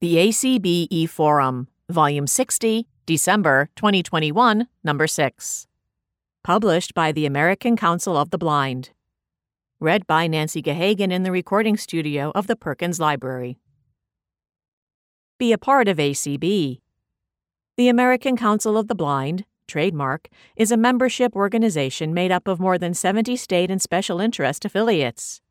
The ACBE Forum, Volume 60, December 2021, Number 6. Published by the American Council of the Blind. Read by Nancy Gahagan in the recording studio of the Perkins Library. Be a part of ACB. The American Council of the Blind, trademark, is a membership organization made up of more than 70 state and special interest affiliates.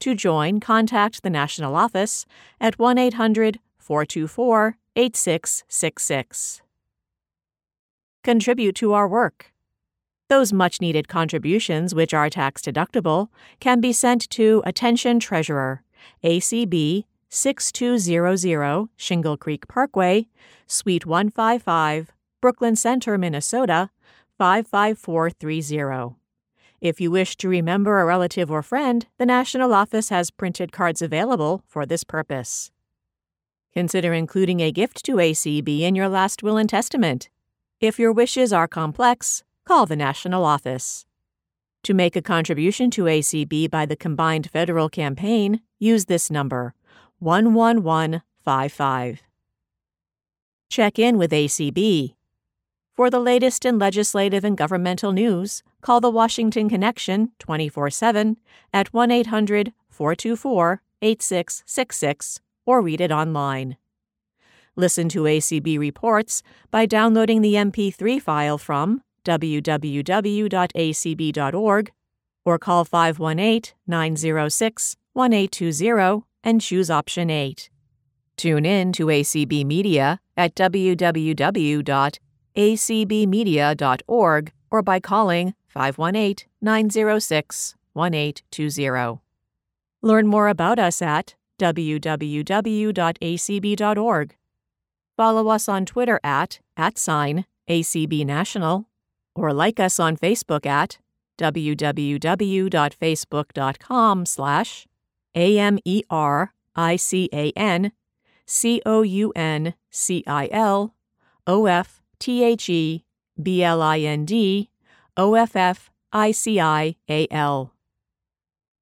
To join, contact the national office at 1 800 424 8666. Contribute to our work. Those much needed contributions, which are tax deductible, can be sent to Attention Treasurer, ACB 6200 Shingle Creek Parkway, Suite 155, Brooklyn Center, Minnesota 55430. If you wish to remember a relative or friend, the National Office has printed cards available for this purpose. Consider including a gift to ACB in your last will and testament. If your wishes are complex, call the National Office. To make a contribution to ACB by the combined federal campaign, use this number 11155. Check in with ACB. For the latest in legislative and governmental news, call the Washington Connection 24 7 at 1 800 424 8666 or read it online. Listen to ACB reports by downloading the MP3 file from www.acb.org or call 518 906 1820 and choose option 8. Tune in to ACB Media at www.acbmedia.org or by calling 518 906 1820. Learn more about us at www.acb.org. Follow us on Twitter at, at sign, ACB National, or like us on Facebook at www.facebook.com slash A-M-E-R-I-C-A-N C-O-U-N-C-I-L O-F-T-H-E-B-L-I-N-D O-F-F-I-C-I-A-L.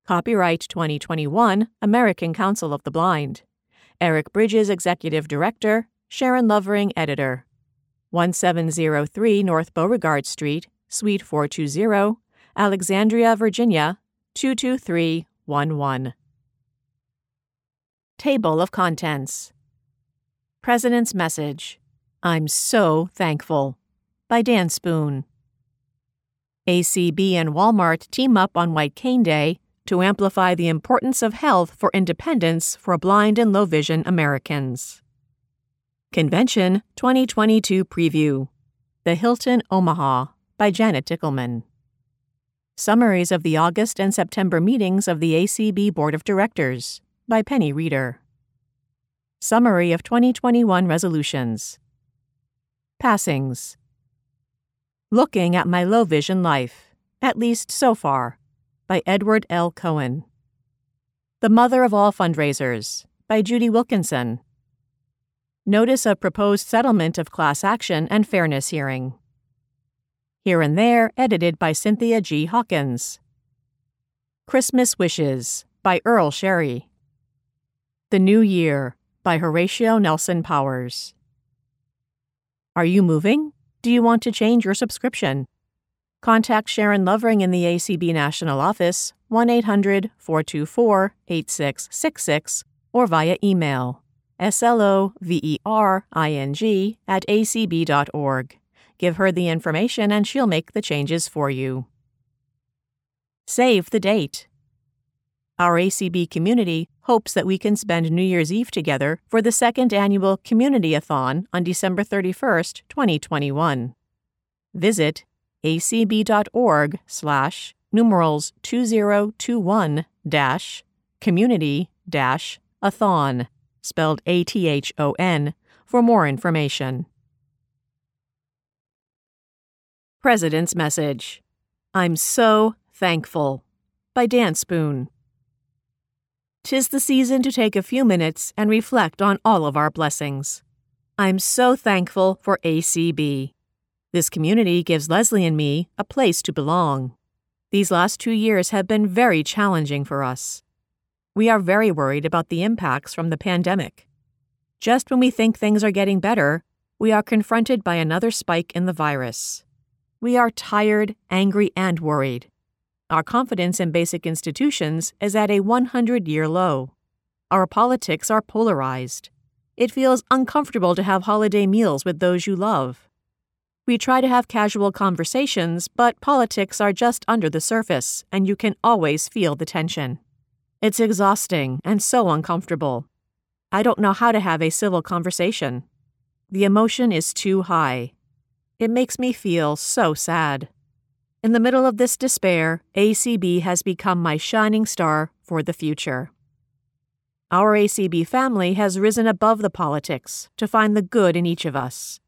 Copyright 2021 American Council of the Blind. Eric Bridges, Executive Director, Sharon Lovering, Editor. 1703 North Beauregard Street, Suite 420, Alexandria, Virginia 22311. Table of Contents President's Message I'm so thankful by Dan Spoone. ACB and Walmart team up on White Cane Day to amplify the importance of health for independence for blind and low vision Americans. Convention 2022 Preview The Hilton Omaha by Janet Dickelman. Summaries of the August and September meetings of the ACB Board of Directors by Penny Reeder. Summary of 2021 Resolutions. Passings. Looking at My Low Vision Life, at least so far, by Edward L. Cohen. The Mother of All Fundraisers, by Judy Wilkinson. Notice of Proposed Settlement of Class Action and Fairness Hearing. Here and There, edited by Cynthia G. Hawkins. Christmas Wishes, by Earl Sherry. The New Year, by Horatio Nelson Powers. Are you moving? Do you want to change your subscription? Contact Sharon Lovering in the ACB National Office 1 800 424 8666 or via email slovering at acb.org. Give her the information and she'll make the changes for you. Save the date. Our ACB community hopes that we can spend New Year's Eve together for the second annual Community-a-thon on December 31st, 2021. Visit acb.org slash numerals 2021 dash community dash a thon, spelled A T H O N, for more information. President's Message I'm so thankful by Dan Spoone. Tis the season to take a few minutes and reflect on all of our blessings. I'm so thankful for ACB. This community gives Leslie and me a place to belong. These last two years have been very challenging for us. We are very worried about the impacts from the pandemic. Just when we think things are getting better, we are confronted by another spike in the virus. We are tired, angry, and worried. Our confidence in basic institutions is at a 100 year low. Our politics are polarized. It feels uncomfortable to have holiday meals with those you love. We try to have casual conversations, but politics are just under the surface, and you can always feel the tension. It's exhausting and so uncomfortable. I don't know how to have a civil conversation. The emotion is too high. It makes me feel so sad. In the middle of this despair, ACB has become my shining star for the future. Our ACB family has risen above the politics to find the good in each of us.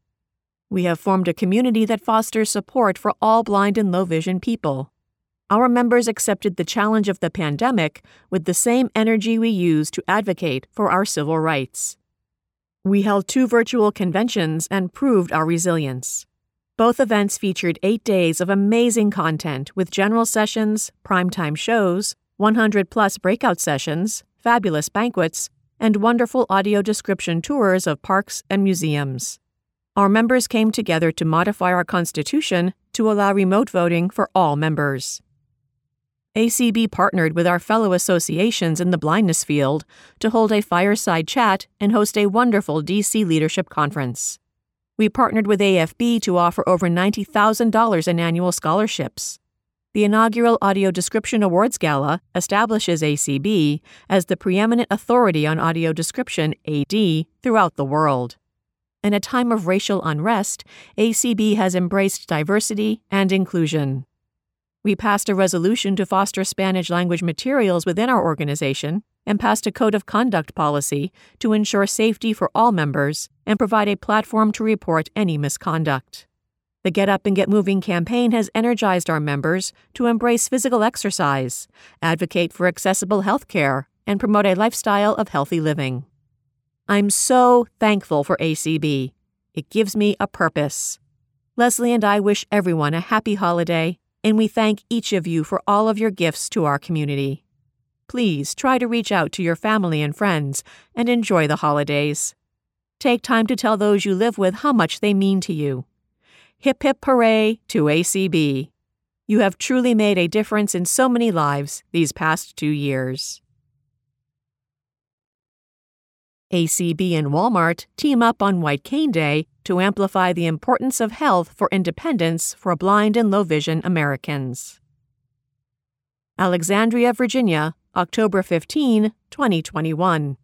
We have formed a community that fosters support for all blind and low vision people. Our members accepted the challenge of the pandemic with the same energy we use to advocate for our civil rights. We held two virtual conventions and proved our resilience. Both events featured eight days of amazing content with general sessions, primetime shows, 100 plus breakout sessions, fabulous banquets, and wonderful audio description tours of parks and museums. Our members came together to modify our Constitution to allow remote voting for all members. ACB partnered with our fellow associations in the blindness field to hold a fireside chat and host a wonderful DC Leadership Conference. We partnered with AFB to offer over $90,000 in annual scholarships. The inaugural Audio Description Awards Gala establishes ACB as the preeminent authority on audio description AD throughout the world. In a time of racial unrest, ACB has embraced diversity and inclusion. We passed a resolution to foster Spanish language materials within our organization and passed a code of conduct policy to ensure safety for all members and provide a platform to report any misconduct. The Get Up and Get Moving campaign has energized our members to embrace physical exercise, advocate for accessible health care, and promote a lifestyle of healthy living. I'm so thankful for ACB. It gives me a purpose. Leslie and I wish everyone a happy holiday, and we thank each of you for all of your gifts to our community please try to reach out to your family and friends and enjoy the holidays. Take time to tell those you live with how much they mean to you. Hip hip hooray to ACB. You have truly made a difference in so many lives these past two years. ACB and Walmart team up on White Cane Day to amplify the importance of health for independence for blind and low vision Americans. Alexandria, Virginia, October 15, 2021.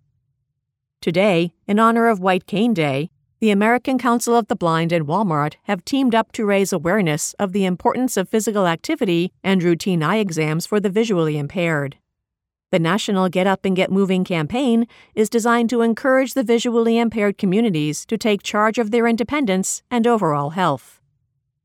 Today, in honor of White Cane Day, the American Council of the Blind and Walmart have teamed up to raise awareness of the importance of physical activity and routine eye exams for the visually impaired. The National Get Up and Get Moving campaign is designed to encourage the visually impaired communities to take charge of their independence and overall health.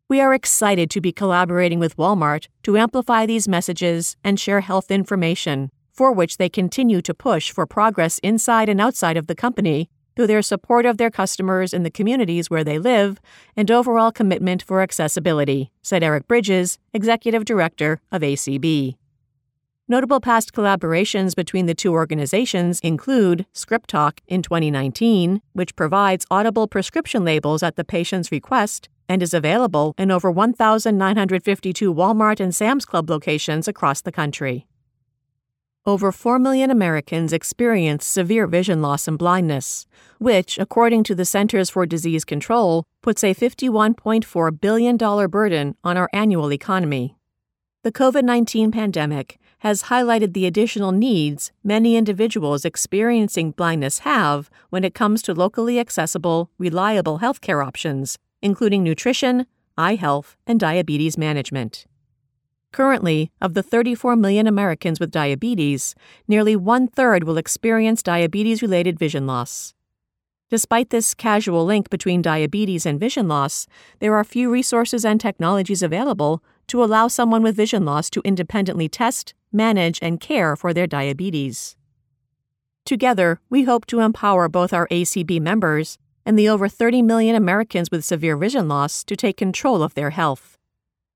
We are excited to be collaborating with Walmart to amplify these messages and share health information, for which they continue to push for progress inside and outside of the company through their support of their customers in the communities where they live and overall commitment for accessibility, said Eric Bridges, Executive Director of ACB. Notable past collaborations between the two organizations include ScripTalk in 2019, which provides audible prescription labels at the patient's request and is available in over 1,952 Walmart and Sam's Club locations across the country. Over 4 million Americans experience severe vision loss and blindness, which, according to the Centers for Disease Control, puts a $51.4 billion burden on our annual economy. The COVID 19 pandemic has highlighted the additional needs many individuals experiencing blindness have when it comes to locally accessible, reliable healthcare options including nutrition, eye health, and diabetes management. Currently, of the 34 million Americans with diabetes, nearly one third will experience diabetes related vision loss. Despite this casual link between diabetes and vision loss, there are few resources and technologies available to allow someone with vision loss to independently test, manage, and care for their diabetes. Together, we hope to empower both our ACB members and the over 30 million Americans with severe vision loss to take control of their health.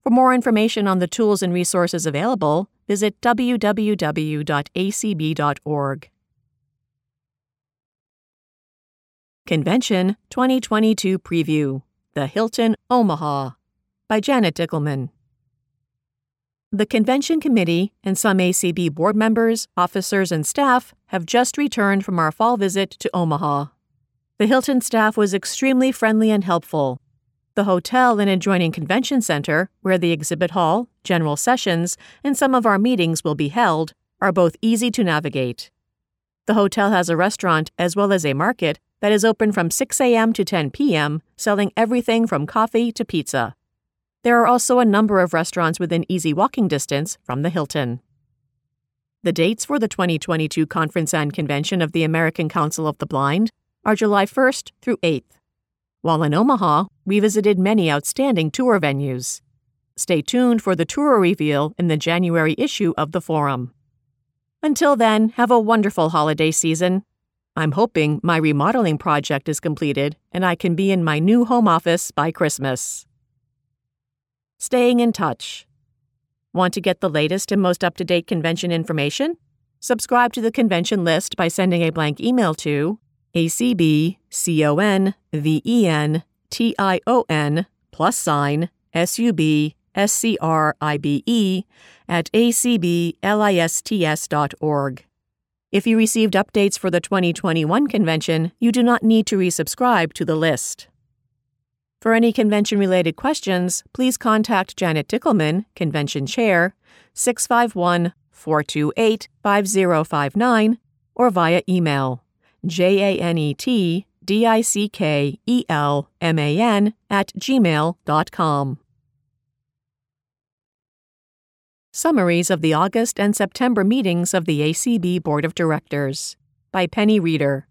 For more information on the tools and resources available, visit www.acb.org. Convention 2022 Preview The Hilton Omaha by Janet Dickelman. The Convention Committee and some ACB board members, officers, and staff have just returned from our fall visit to Omaha. The Hilton staff was extremely friendly and helpful. The hotel and adjoining convention center, where the exhibit hall, general sessions, and some of our meetings will be held, are both easy to navigate. The hotel has a restaurant as well as a market that is open from 6 a.m. to 10 p.m., selling everything from coffee to pizza. There are also a number of restaurants within easy walking distance from the Hilton. The dates for the 2022 Conference and Convention of the American Council of the Blind are July 1st through 8th. While in Omaha, we visited many outstanding tour venues. Stay tuned for the tour reveal in the January issue of the Forum. Until then, have a wonderful holiday season I'm hoping my remodeling project is completed and I can be in my new home office by Christmas. Staying in touch. Want to get the latest and most up to date convention information? Subscribe to the convention list by sending a blank email to acbconvention plus sign sub scribe at acblists.org. If you received updates for the 2021 convention, you do not need to resubscribe to the list. For any convention related questions, please contact Janet Dickelman, Convention Chair, 651 428 5059, or via email janetdickelman at gmail.com. Summaries of the August and September meetings of the ACB Board of Directors by Penny Reeder.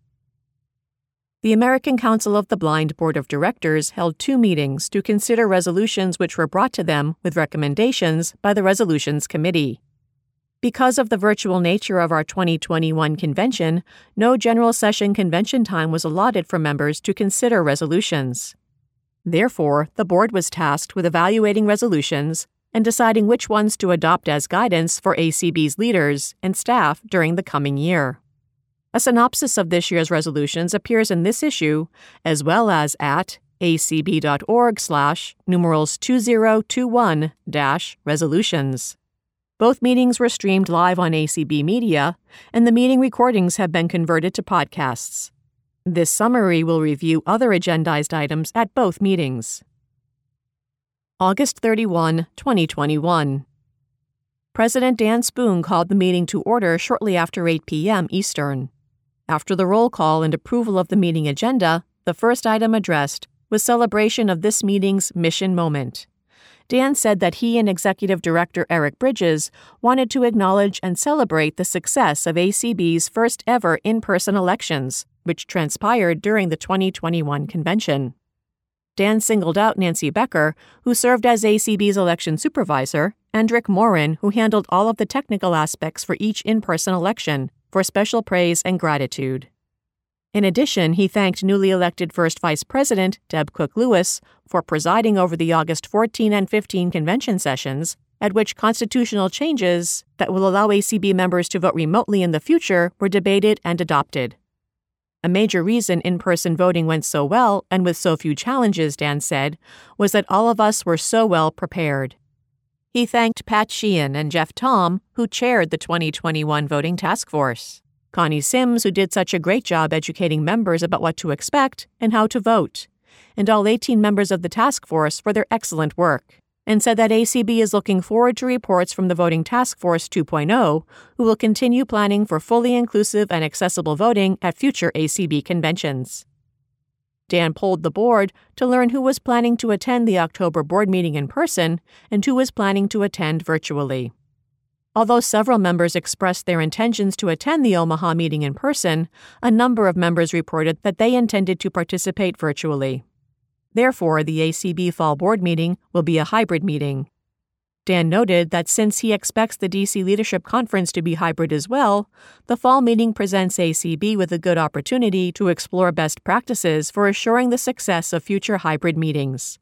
The American Council of the Blind Board of Directors held two meetings to consider resolutions which were brought to them with recommendations by the Resolutions Committee. Because of the virtual nature of our 2021 convention, no general session convention time was allotted for members to consider resolutions. Therefore, the board was tasked with evaluating resolutions and deciding which ones to adopt as guidance for ACB's leaders and staff during the coming year. A synopsis of this year's resolutions appears in this issue, as well as at acb.org slash numerals 2021 dash resolutions. Both meetings were streamed live on ACB Media, and the meeting recordings have been converted to podcasts. This summary will review other agendized items at both meetings. August 31, 2021. President Dan Spoone called the meeting to order shortly after 8 p.m. Eastern. After the roll call and approval of the meeting agenda, the first item addressed was celebration of this meeting's mission moment. Dan said that he and Executive Director Eric Bridges wanted to acknowledge and celebrate the success of ACB's first ever in person elections, which transpired during the 2021 convention. Dan singled out Nancy Becker, who served as ACB's election supervisor, and Rick Morin, who handled all of the technical aspects for each in person election, for special praise and gratitude. In addition, he thanked newly elected First Vice President Deb Cook Lewis for presiding over the August 14 and 15 convention sessions, at which constitutional changes that will allow ACB members to vote remotely in the future were debated and adopted. A major reason in person voting went so well and with so few challenges, Dan said, was that all of us were so well prepared. He thanked Pat Sheehan and Jeff Thom, who chaired the 2021 voting task force, Connie Sims, who did such a great job educating members about what to expect and how to vote, and all 18 members of the task force for their excellent work and said that ACB is looking forward to reports from the Voting Task Force 2.0, who will continue planning for fully inclusive and accessible voting at future ACB conventions. Dan polled the board to learn who was planning to attend the October board meeting in person and who was planning to attend virtually. Although several members expressed their intentions to attend the Omaha meeting in person, a number of members reported that they intended to participate virtually. Therefore, the ACB Fall Board meeting will be a hybrid meeting. Dan noted that since he expects the DC Leadership Conference to be hybrid as well, the fall meeting presents ACB with a good opportunity to explore best practices for assuring the success of future hybrid meetings.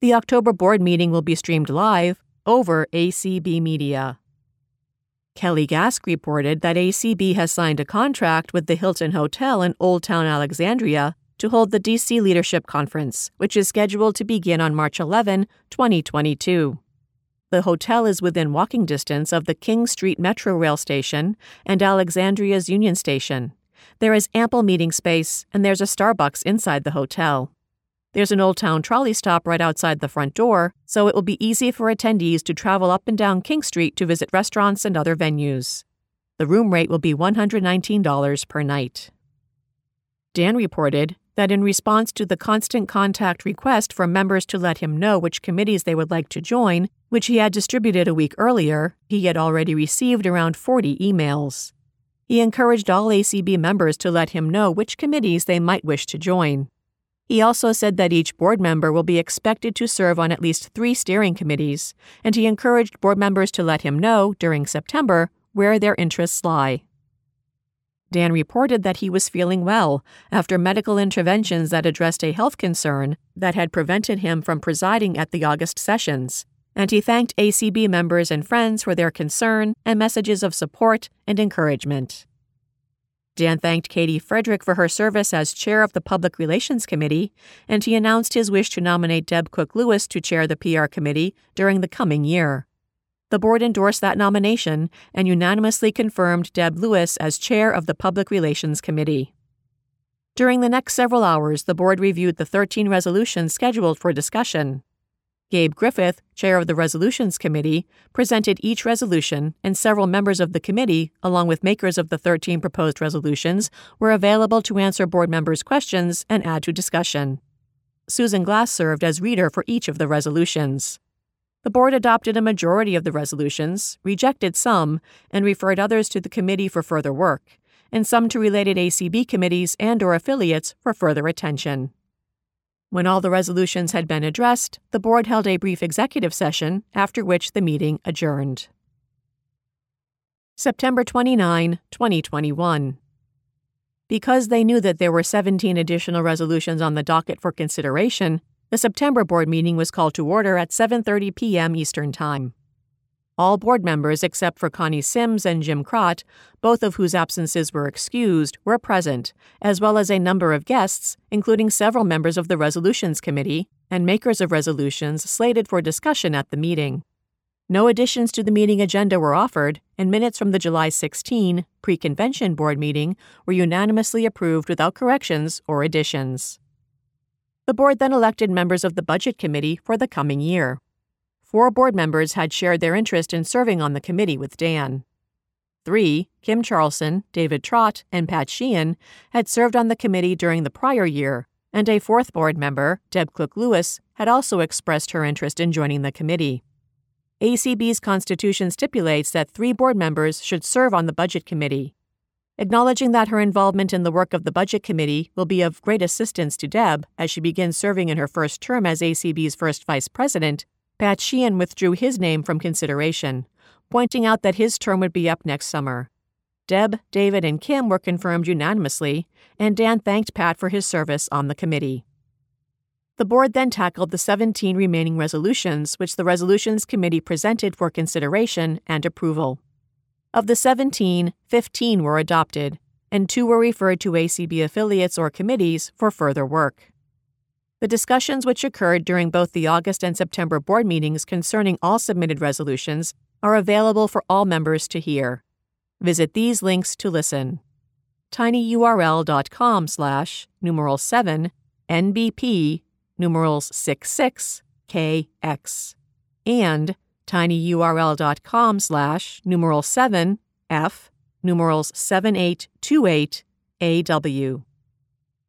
The October board meeting will be streamed live over ACB Media. Kelly Gasque reported that ACB has signed a contract with the Hilton Hotel in Old Town Alexandria to hold the DC Leadership Conference, which is scheduled to begin on March 11, 2022. The hotel is within walking distance of the King Street Metro Rail Station and Alexandria's Union Station. There is ample meeting space, and there's a Starbucks inside the hotel. There's an Old Town trolley stop right outside the front door, so it will be easy for attendees to travel up and down King Street to visit restaurants and other venues. The room rate will be $119 per night. Dan reported that in response to the constant contact request from members to let him know which committees they would like to join, which he had distributed a week earlier, he had already received around 40 emails. He encouraged all ACB members to let him know which committees they might wish to join. He also said that each board member will be expected to serve on at least three steering committees, and he encouraged board members to let him know, during September, where their interests lie. Dan reported that he was feeling well after medical interventions that addressed a health concern that had prevented him from presiding at the August sessions, and he thanked ACB members and friends for their concern and messages of support and encouragement. Dan thanked Katie Frederick for her service as chair of the Public Relations Committee, and he announced his wish to nominate Deb Cook Lewis to chair the PR committee during the coming year. The board endorsed that nomination and unanimously confirmed Deb Lewis as chair of the Public Relations Committee. During the next several hours, the board reviewed the 13 resolutions scheduled for discussion. Gabe Griffith, chair of the Resolutions Committee, presented each resolution, and several members of the committee, along with makers of the 13 proposed resolutions, were available to answer board members' questions and add to discussion. Susan Glass served as reader for each of the resolutions. The board adopted a majority of the resolutions, rejected some, and referred others to the committee for further work, and some to related ACB committees and or affiliates for further attention. When all the resolutions had been addressed, the board held a brief executive session, after which the meeting adjourned. September 29, 2021. Because they knew that there were 17 additional resolutions on the docket for consideration, the September board meeting was called to order at 7:30 p.m. Eastern Time. All board members except for Connie Sims and Jim Crott, both of whose absences were excused, were present, as well as a number of guests, including several members of the Resolutions Committee and makers of resolutions slated for discussion at the meeting. No additions to the meeting agenda were offered, and minutes from the July 16 pre convention board meeting were unanimously approved without corrections or additions. The board then elected members of the Budget Committee for the coming year four board members had shared their interest in serving on the committee with Dan. Three, Kim Charlson, David Trott, and Pat Sheehan, had served on the committee during the prior year, and a fourth board member, Deb Cook Lewis, had also expressed her interest in joining the committee. ACB's constitution stipulates that three board members should serve on the Budget Committee. Acknowledging that her involvement in the work of the Budget Committee will be of great assistance to Deb as she begins serving in her first term as ACB's first vice president, Pat Sheehan withdrew his name from consideration, pointing out that his term would be up next summer. Deb, David, and Kim were confirmed unanimously, and Dan thanked Pat for his service on the committee. The board then tackled the 17 remaining resolutions which the Resolutions Committee presented for consideration and approval. Of the 17, 15 were adopted, and two were referred to ACB affiliates or committees for further work. The discussions which occurred during both the August and September board meetings concerning all submitted resolutions are available for all members to hear. Visit these links to listen. tinyurl.com slash numeral 7 NBP numerals 66KX and tinyurl.com slash numeral 7 F numerals 7828 AW.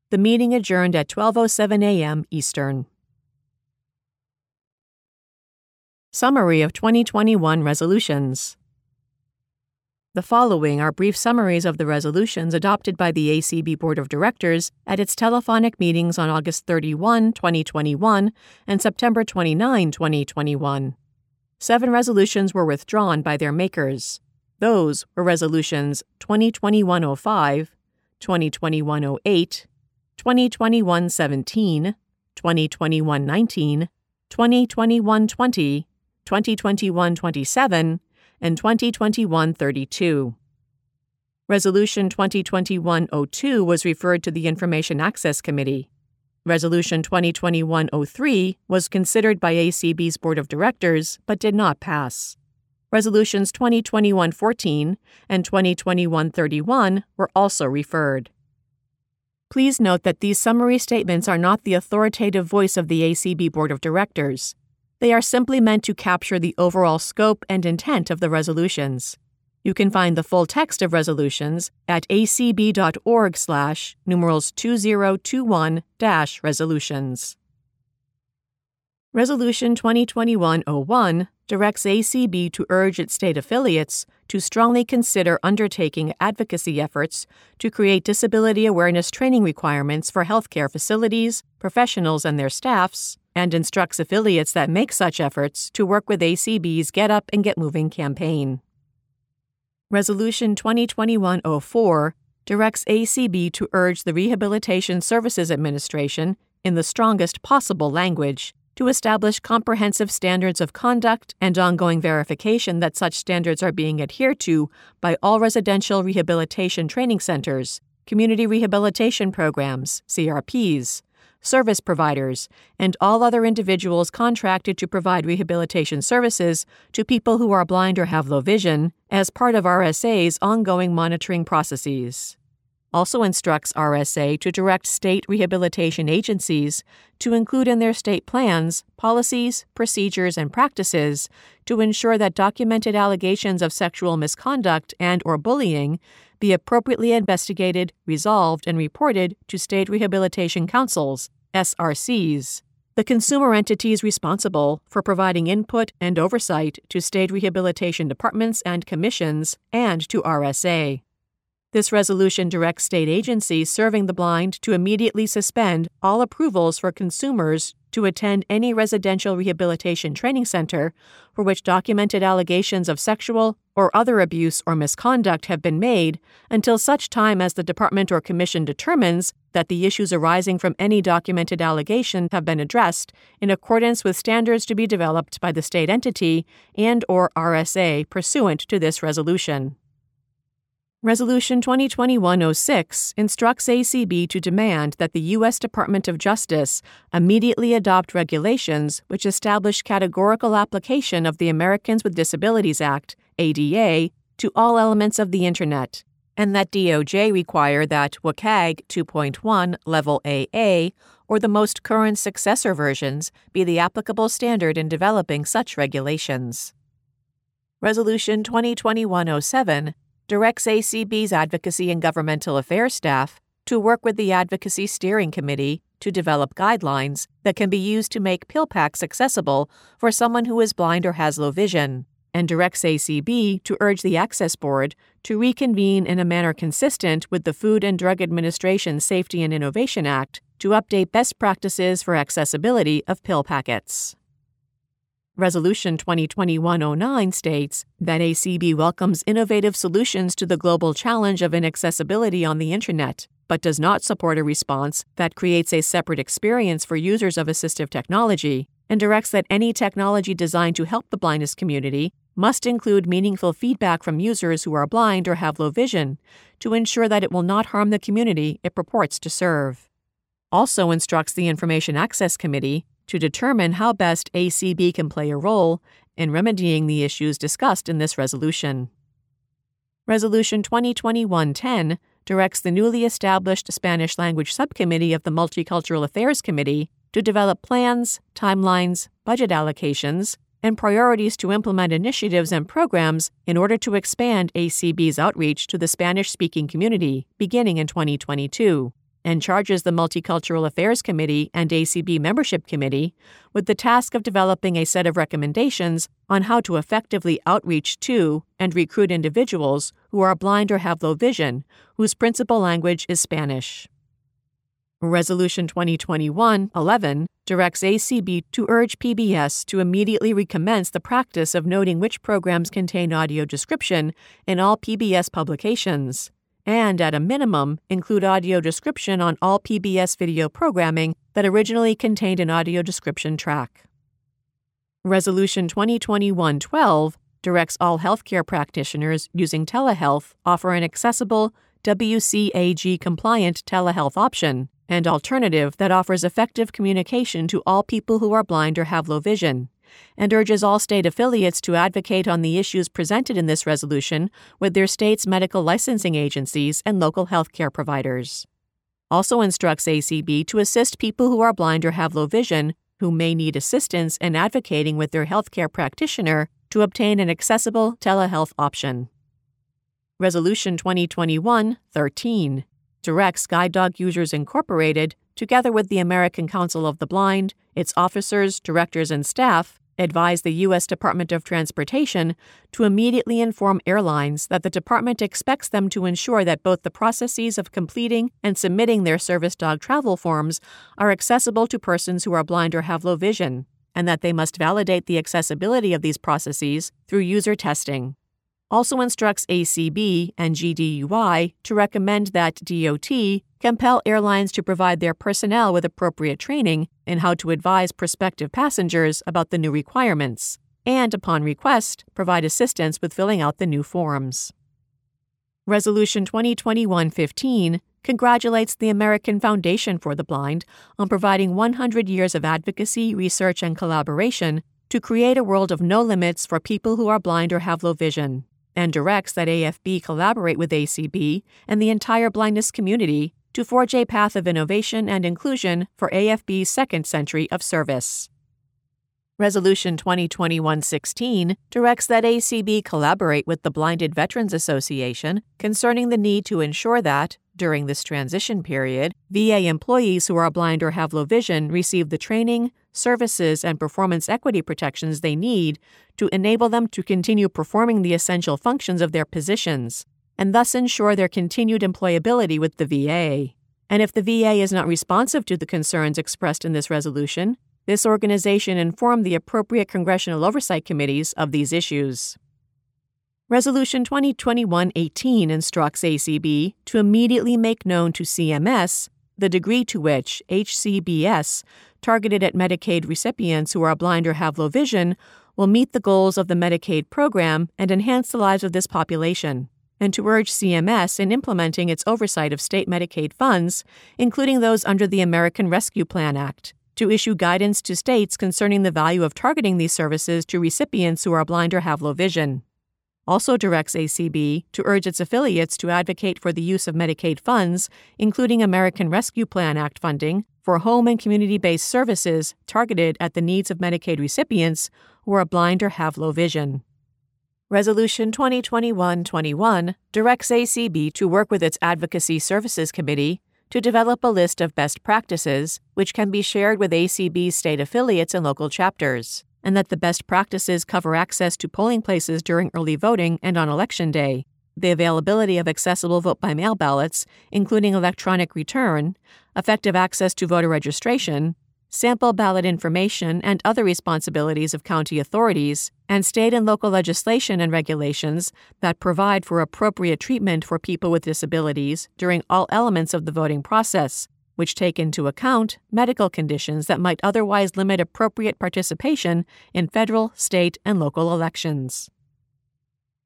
The meeting adjourned at 12:07 a.m. Eastern. Summary of 2021 resolutions. The following are brief summaries of the resolutions adopted by the ACB Board of Directors at its telephonic meetings on August 31, 2021, and September 29, 2021. Seven resolutions were withdrawn by their makers. Those were resolutions 2021 05, 2021 08, 2021 17, 2021 19, 2021 20, 2021 27, and 2021 32. Resolution 2021-02 was referred to the Information Access Committee. Resolution 2021-03 was considered by ACB's Board of Directors but did not pass. Resolutions 2021-14 and 2021-31 were also referred. Please note that these summary statements are not the authoritative voice of the ACB Board of Directors. They are simply meant to capture the overall scope and intent of the resolutions. You can find the full text of resolutions at acb.org slash numerals 2021-resolutions. Resolution 2021-01 directs ACB to urge its state affiliates to strongly consider undertaking advocacy efforts to create disability awareness training requirements for healthcare facilities, professionals, and their staffs, and instructs affiliates that make such efforts to work with ACB's Get Up and Get Moving campaign. Resolution 2021 04 directs ACB to urge the Rehabilitation Services Administration, in the strongest possible language, to establish comprehensive standards of conduct and ongoing verification that such standards are being adhered to by all residential rehabilitation training centers, community rehabilitation programs, CRPs, service providers, and all other individuals contracted to provide rehabilitation services to people who are blind or have low vision as part of RSA's ongoing monitoring processes. Also instructs RSA to direct state rehabilitation agencies to include in their state plans policies, procedures, and practices to ensure that documented allegations of sexual misconduct and or bullying be appropriately investigated, resolved, and reported to state rehabilitation councils, SRCs, the consumer entities responsible for providing input and oversight to state rehabilitation departments and commissions and to RSA. This resolution directs state agencies serving the blind to immediately suspend all approvals for consumers to attend any residential rehabilitation training center for which documented allegations of sexual or other abuse or misconduct have been made until such time as the department or commission determines that the issues arising from any documented allegation have been addressed in accordance with standards to be developed by the state entity and or RSA pursuant to this resolution. Resolution 2021-06 instructs ACB to demand that the U.S. Department of Justice immediately adopt regulations which establish categorical application of the Americans with Disabilities Act, ADA, to all elements of the Internet, and that DOJ require that WCAG 2.1 Level AA or the most current successor versions be the applicable standard in developing such regulations. Resolution 2021-07 directs ACB's Advocacy and Governmental Affairs staff to work with the Advocacy Steering Committee to develop guidelines that can be used to make pill packs accessible for someone who is blind or has low vision, and directs ACB to urge the Access Board to reconvene in a manner consistent with the Food and Drug Administration Safety and Innovation Act to update best practices for accessibility of pill packets. Resolution 2021-09 states that ACB welcomes innovative solutions to the global challenge of inaccessibility on the Internet, but does not support a response that creates a separate experience for users of assistive technology, and directs that any technology designed to help the blindness community must include meaningful feedback from users who are blind or have low vision to ensure that it will not harm the community it purports to serve. Also instructs the Information Access Committee to determine how best ACB can play a role in remedying the issues discussed in this resolution. Resolution 2021 10 directs the newly established Spanish Language Subcommittee of the Multicultural Affairs Committee to develop plans, timelines, budget allocations, and priorities to implement initiatives and programs in order to expand ACB's outreach to the Spanish speaking community beginning in 2022 and charges the Multicultural Affairs Committee and ACB Membership Committee with the task of developing a set of recommendations on how to effectively outreach to and recruit individuals who are blind or have low vision, whose principal language is Spanish. Resolution 2021 11 directs ACB to urge PBS to immediately recommence the practice of noting which programs contain audio description in all PBS publications and at a minimum include audio description on all PBS video programming that originally contained an audio description track. Resolution 2021-12 directs all healthcare practitioners using telehealth offer an accessible, WCAG compliant telehealth option and alternative that offers effective communication to all people who are blind or have low vision, and urges all state affiliates to advocate on the issues presented in this resolution with their state's medical licensing agencies and local healthcare providers. Also instructs ACB to assist people who are blind or have low vision who may need assistance in advocating with their healthcare practitioner to obtain an accessible telehealth option. Resolution 2021 13 directs Guide Dog Users Incorporated, together with the American Council of the Blind, its officers, directors, and staff, advise the U.S. Department of Transportation to immediately inform airlines that the department expects them to ensure that both the processes of completing and submitting their service dog travel forms are accessible to persons who are blind or have low vision, and that they must validate the accessibility of these processes through user testing also instructs ACB and GDUI to recommend that DOT compel airlines to provide their personnel with appropriate training in how to advise prospective passengers about the new requirements, and, upon request, provide assistance with filling out the new forms. Resolution 2021 15 congratulates the American Foundation for the Blind on providing 100 years of advocacy, research, and collaboration to create a world of no limits for people who are blind or have low vision and directs that AFB collaborate with ACB and the entire blindness community to forge a path of innovation and inclusion for AFB's second century of service. Resolution 2021-16 directs that ACB collaborate with the Blinded Veterans Association concerning the need to ensure that, during this transition period, VA employees who are blind or have low vision receive the training, services, and performance equity protections they need to enable them to continue performing the essential functions of their positions, and thus ensure their continued employability with the VA. And if the VA is not responsive to the concerns expressed in this resolution, this organization informed the appropriate congressional oversight committees of these issues. Resolution 2021 18 instructs ACB to immediately make known to CMS the degree to which HCBS, targeted at Medicaid recipients who are blind or have low vision, will meet the goals of the Medicaid program and enhance the lives of this population, and to urge CMS in implementing its oversight of state Medicaid funds, including those under the American Rescue Plan Act, to issue guidance to states concerning the value of targeting these services to recipients who are blind or have low vision also directs ACB to urge its affiliates to advocate for the use of Medicaid funds, including American Rescue Plan Act funding, for home and community based services targeted at the needs of Medicaid recipients who are blind or have low vision. Resolution 2021 21 directs ACB to work with its Advocacy Services Committee to develop a list of best practices which can be shared with ACB's state affiliates and local chapters and that the best practices cover access to polling places during early voting and on Election Day, the availability of accessible vote by mail ballots, including electronic return, effective access to voter registration, sample ballot information, and other responsibilities of county authorities, and state and local legislation and regulations that provide for appropriate treatment for people with disabilities during all elements of the voting process, which take into account medical conditions that might otherwise limit appropriate participation in federal, state, and local elections.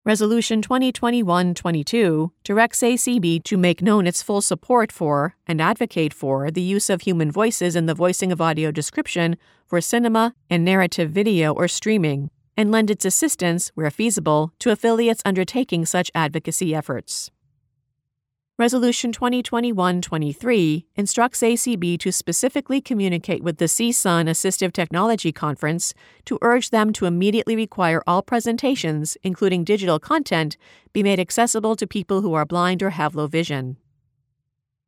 Resolution 2021 22 directs ACB to make known its full support for and advocate for the use of human voices in the voicing of audio description for cinema and narrative video or streaming, and lend its assistance, where feasible, to affiliates undertaking such advocacy efforts. Resolution 2021 23 instructs ACB to specifically communicate with the CSUN Assistive Technology Conference to urge them to immediately require all presentations, including digital content, be made accessible to people who are blind or have low vision.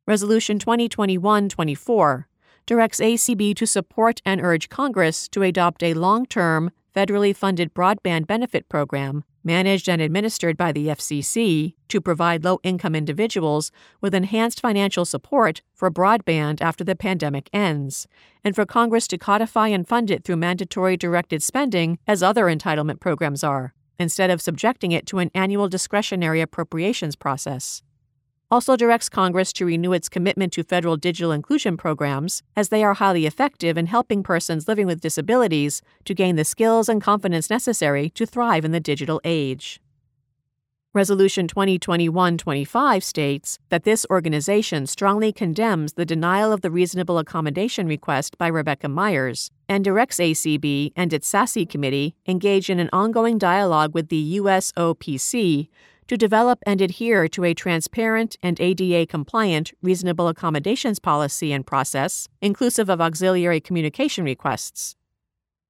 Resolution 2021 24 directs ACB to support and urge Congress to adopt a long term, federally funded broadband benefit program managed and administered by the FCC to provide low income individuals with enhanced financial support for broadband after the pandemic ends, and for Congress to codify and fund it through mandatory directed spending as other entitlement programs are, instead of subjecting it to an annual discretionary appropriations process. Also directs Congress to renew its commitment to federal digital inclusion programs, as they are highly effective in helping persons living with disabilities to gain the skills and confidence necessary to thrive in the digital age. Resolution 2021 25 states that this organization strongly condemns the denial of the reasonable accommodation request by Rebecca Meyers and directs ACB and its SASE committee engage in an ongoing dialogue with the USOPC to develop and adhere to a transparent and ADA compliant reasonable accommodations policy and process, inclusive of auxiliary communication requests.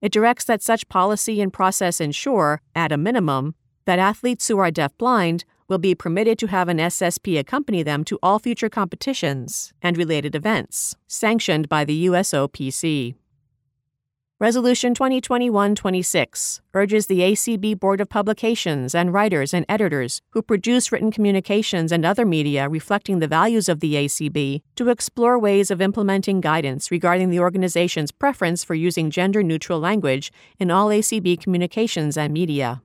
It directs that such policy and process ensure, at a minimum, that athletes who are deafblind will be permitted to have an SSP accompany them to all future competitions and related events, sanctioned by the USOPC. Resolution 2021 26 urges the ACB Board of Publications and writers and editors who produce written communications and other media reflecting the values of the ACB to explore ways of implementing guidance regarding the organization's preference for using gender neutral language in all ACB communications and media.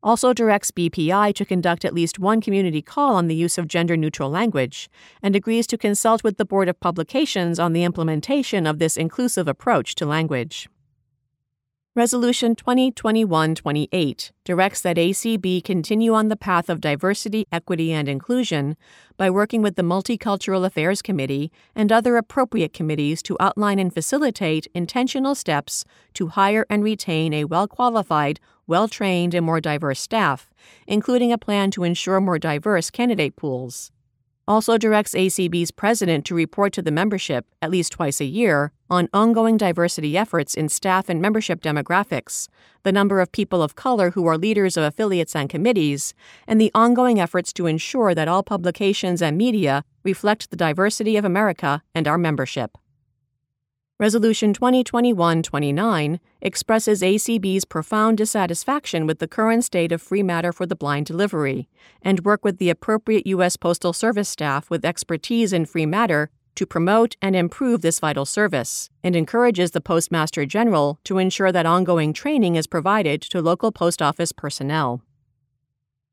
Also directs BPI to conduct at least one community call on the use of gender neutral language and agrees to consult with the Board of Publications on the implementation of this inclusive approach to language. Resolution 2021 28 directs that ACB continue on the path of diversity, equity, and inclusion by working with the Multicultural Affairs Committee and other appropriate committees to outline and facilitate intentional steps to hire and retain a well qualified, well trained, and more diverse staff, including a plan to ensure more diverse candidate pools also directs ACB's president to report to the membership at least twice a year on ongoing diversity efforts in staff and membership demographics, the number of people of color who are leaders of affiliates and committees, and the ongoing efforts to ensure that all publications and media reflect the diversity of America and our membership. Resolution 2021 29 expresses ACB's profound dissatisfaction with the current state of free matter for the blind delivery and work with the appropriate U.S. Postal Service staff with expertise in free matter to promote and improve this vital service, and encourages the Postmaster General to ensure that ongoing training is provided to local post office personnel.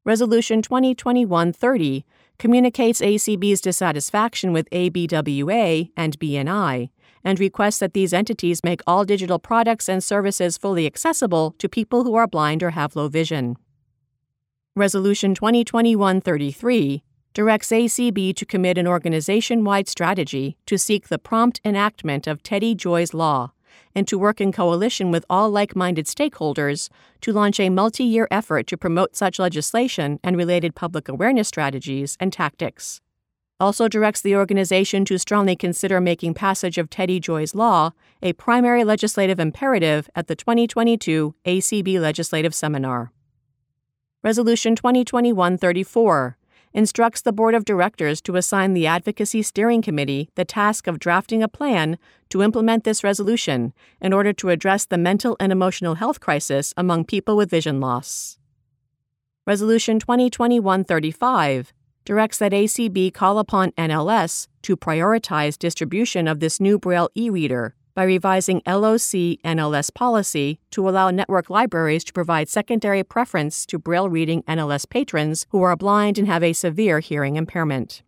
Resolution 2021 30 communicates ACB's dissatisfaction with ABWA and BNI and requests that these entities make all digital products and services fully accessible to people who are blind or have low vision. Resolution 2021 33 directs ACB to commit an organization wide strategy to seek the prompt enactment of Teddy Joy's Law and to work in coalition with all like minded stakeholders to launch a multi year effort to promote such legislation and related public awareness strategies and tactics also directs the organization to strongly consider making passage of Teddy Joy's Law a primary legislative imperative at the 2022 ACB Legislative Seminar. Resolution 2021 34 instructs the Board of Directors to assign the Advocacy Steering Committee the task of drafting a plan to implement this resolution in order to address the mental and emotional health crisis among people with vision loss. Resolution 2021 35 directs that ACB call upon NLS to prioritize distribution of this new Braille e reader by revising LOC NLS policy to allow network libraries to provide secondary preference to Braille reading NLS patrons who are blind and have a severe hearing impairment.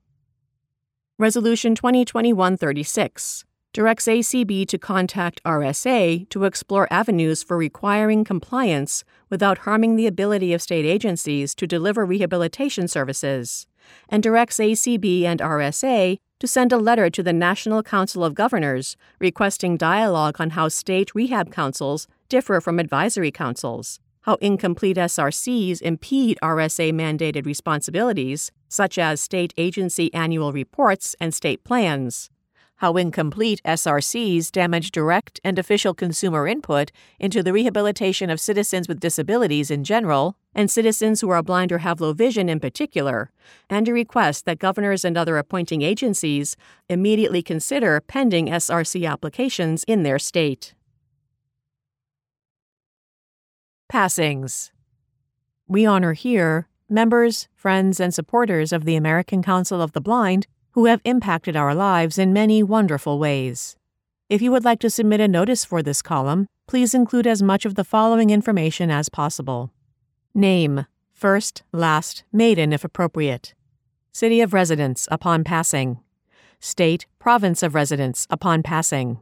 Resolution 2021 36 directs ACB to contact RSA to explore avenues for requiring compliance without harming the ability of state agencies to deliver rehabilitation services and directs ACB and RSA to send a letter to the National Council of Governors requesting dialogue on how state rehab councils differ from advisory councils, how incomplete SRCs impede RSA mandated responsibilities, such as state agency annual reports and state plans, how incomplete SRCs damage direct and official consumer input into the rehabilitation of citizens with disabilities in general, and citizens who are blind or have low vision in particular, and a request that governors and other appointing agencies immediately consider pending SRC applications in their state. Passings We honor here members, friends, and supporters of the American Council of the Blind who have impacted our lives in many wonderful ways. If you would like to submit a notice for this column, please include as much of the following information as possible Name, first, last, maiden if appropriate. city of residence upon passing, state, province of residence upon passing.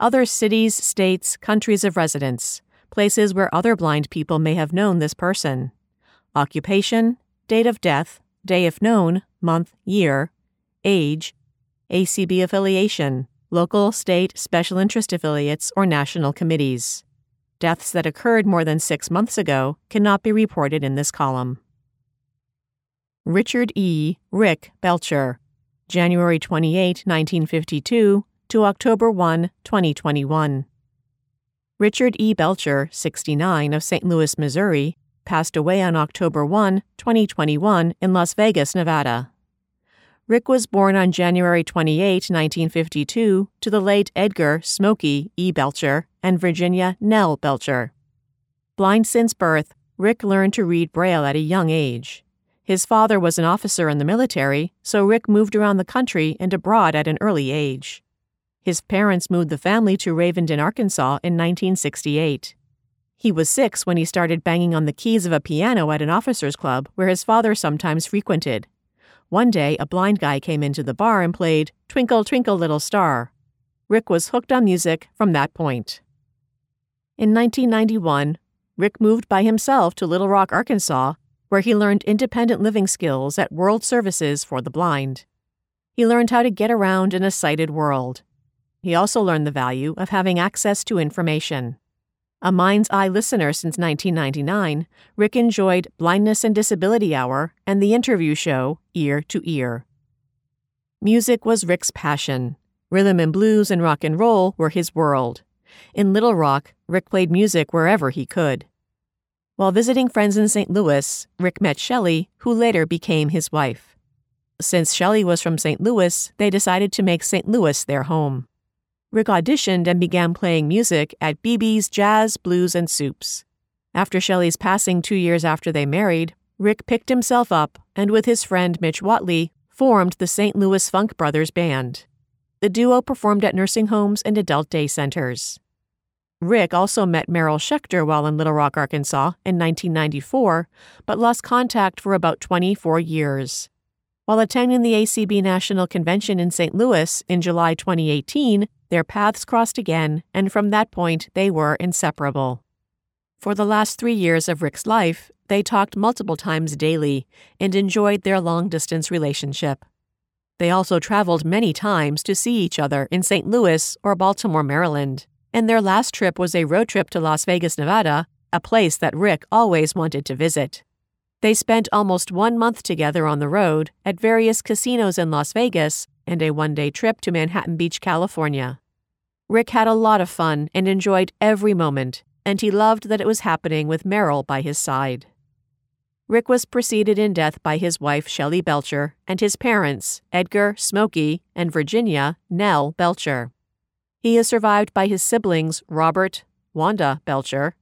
Other cities, states, countries of residence, places where other blind people may have known this person. Occupation, date of death, day if known, month, year, age, ACB affiliation, local, state, special interest affiliates, or national committees. Deaths that occurred more than six months ago cannot be reported in this column. Richard E. Rick Belcher, January 28, 1952 to October 1, 2021. Richard E. Belcher, 69, of St. Louis, Missouri, passed away on October 1, 2021, in Las Vegas, Nevada. Rick was born on January 28, 1952, to the late Edgar Smokey E. Belcher and Virginia Nell Belcher. Blind since birth, Rick learned to read Braille at a young age. His father was an officer in the military, so Rick moved around the country and abroad at an early age. His parents moved the family to Ravenden, Arkansas in 1968. He was six when he started banging on the keys of a piano at an officers' club where his father sometimes frequented. One day, a blind guy came into the bar and played Twinkle, Twinkle, Little Star. Rick was hooked on music from that point. In 1991, Rick moved by himself to Little Rock, Arkansas, where he learned independent living skills at World Services for the Blind. He learned how to get around in a sighted world. He also learned the value of having access to information. A Mind's Eye listener since 1999, Rick enjoyed Blindness and Disability Hour and the interview show Ear to Ear. Music was Rick's passion. Rhythm and blues and rock and roll were his world. In Little Rock, Rick played music wherever he could. While visiting friends in St. Louis, Rick met Shelley, who later became his wife. Since Shelley was from St. Louis, they decided to make St. Louis their home. Rick auditioned and began playing music at BB's Jazz, Blues, and Soups. After Shelley's passing two years after they married, Rick picked himself up and, with his friend Mitch Watley, formed the St. Louis Funk Brothers Band. The duo performed at nursing homes and adult day centers. Rick also met Merrill Schechter while in Little Rock, Arkansas in 1994, but lost contact for about 24 years. While attending the ACB National Convention in St. Louis in July 2018, their paths crossed again, and from that point they were inseparable. For the last three years of Rick's life, they talked multiple times daily and enjoyed their long distance relationship. They also traveled many times to see each other in St. Louis or Baltimore, Maryland, and their last trip was a road trip to Las Vegas, Nevada, a place that Rick always wanted to visit. They spent almost one month together on the road at various casinos in Las Vegas and a one day trip to Manhattan Beach, California. Rick had a lot of fun and enjoyed every moment, and he loved that it was happening with Merrill by his side. Rick was preceded in death by his wife, Shelley Belcher, and his parents, Edgar, Smokey, and Virginia, Nell Belcher. He is survived by his siblings, Robert, Wanda Belcher,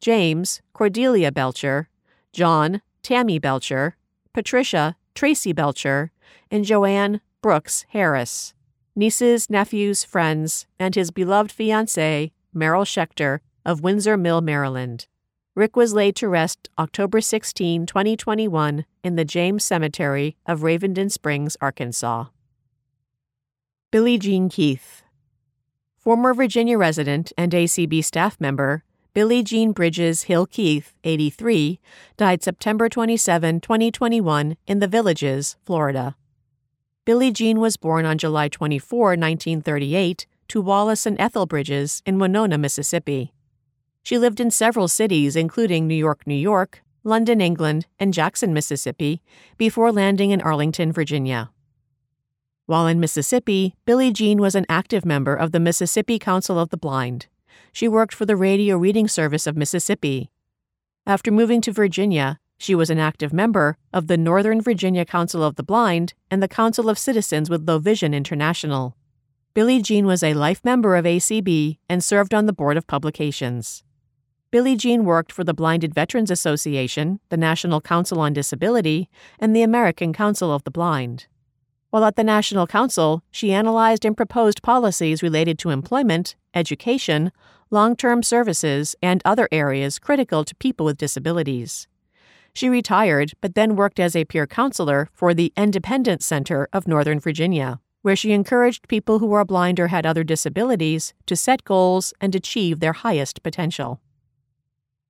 James, Cordelia Belcher, John, Tammy Belcher, Patricia, Tracy Belcher, and Joanne Brooks Harris, nieces, nephews, friends, and his beloved fiancée, Merrill Schechter, of Windsor Mill, Maryland. Rick was laid to rest October 16, 2021, in the James Cemetery of Ravenden Springs, Arkansas. Billie Jean Keith, former Virginia resident and ACB staff member, Billie Jean Bridges Hill Keith, 83, died September 27, 2021, in the Villages, Florida. Billie Jean was born on July 24, 1938, to Wallace and Ethel Bridges in Winona, Mississippi. She lived in several cities, including New York, New York, London, England, and Jackson, Mississippi, before landing in Arlington, Virginia. While in Mississippi, Billie Jean was an active member of the Mississippi Council of the Blind she worked for the Radio Reading Service of Mississippi. After moving to Virginia, she was an active member of the Northern Virginia Council of the Blind and the Council of Citizens with Low Vision International. Billie Jean was a life member of ACB and served on the Board of Publications. Billie Jean worked for the Blinded Veterans Association, the National Council on Disability, and the American Council of the Blind. While at the National Council, she analyzed and proposed policies related to employment, education, long term services, and other areas critical to people with disabilities. She retired, but then worked as a peer counselor for the Independence Center of Northern Virginia, where she encouraged people who were blind or had other disabilities to set goals and achieve their highest potential.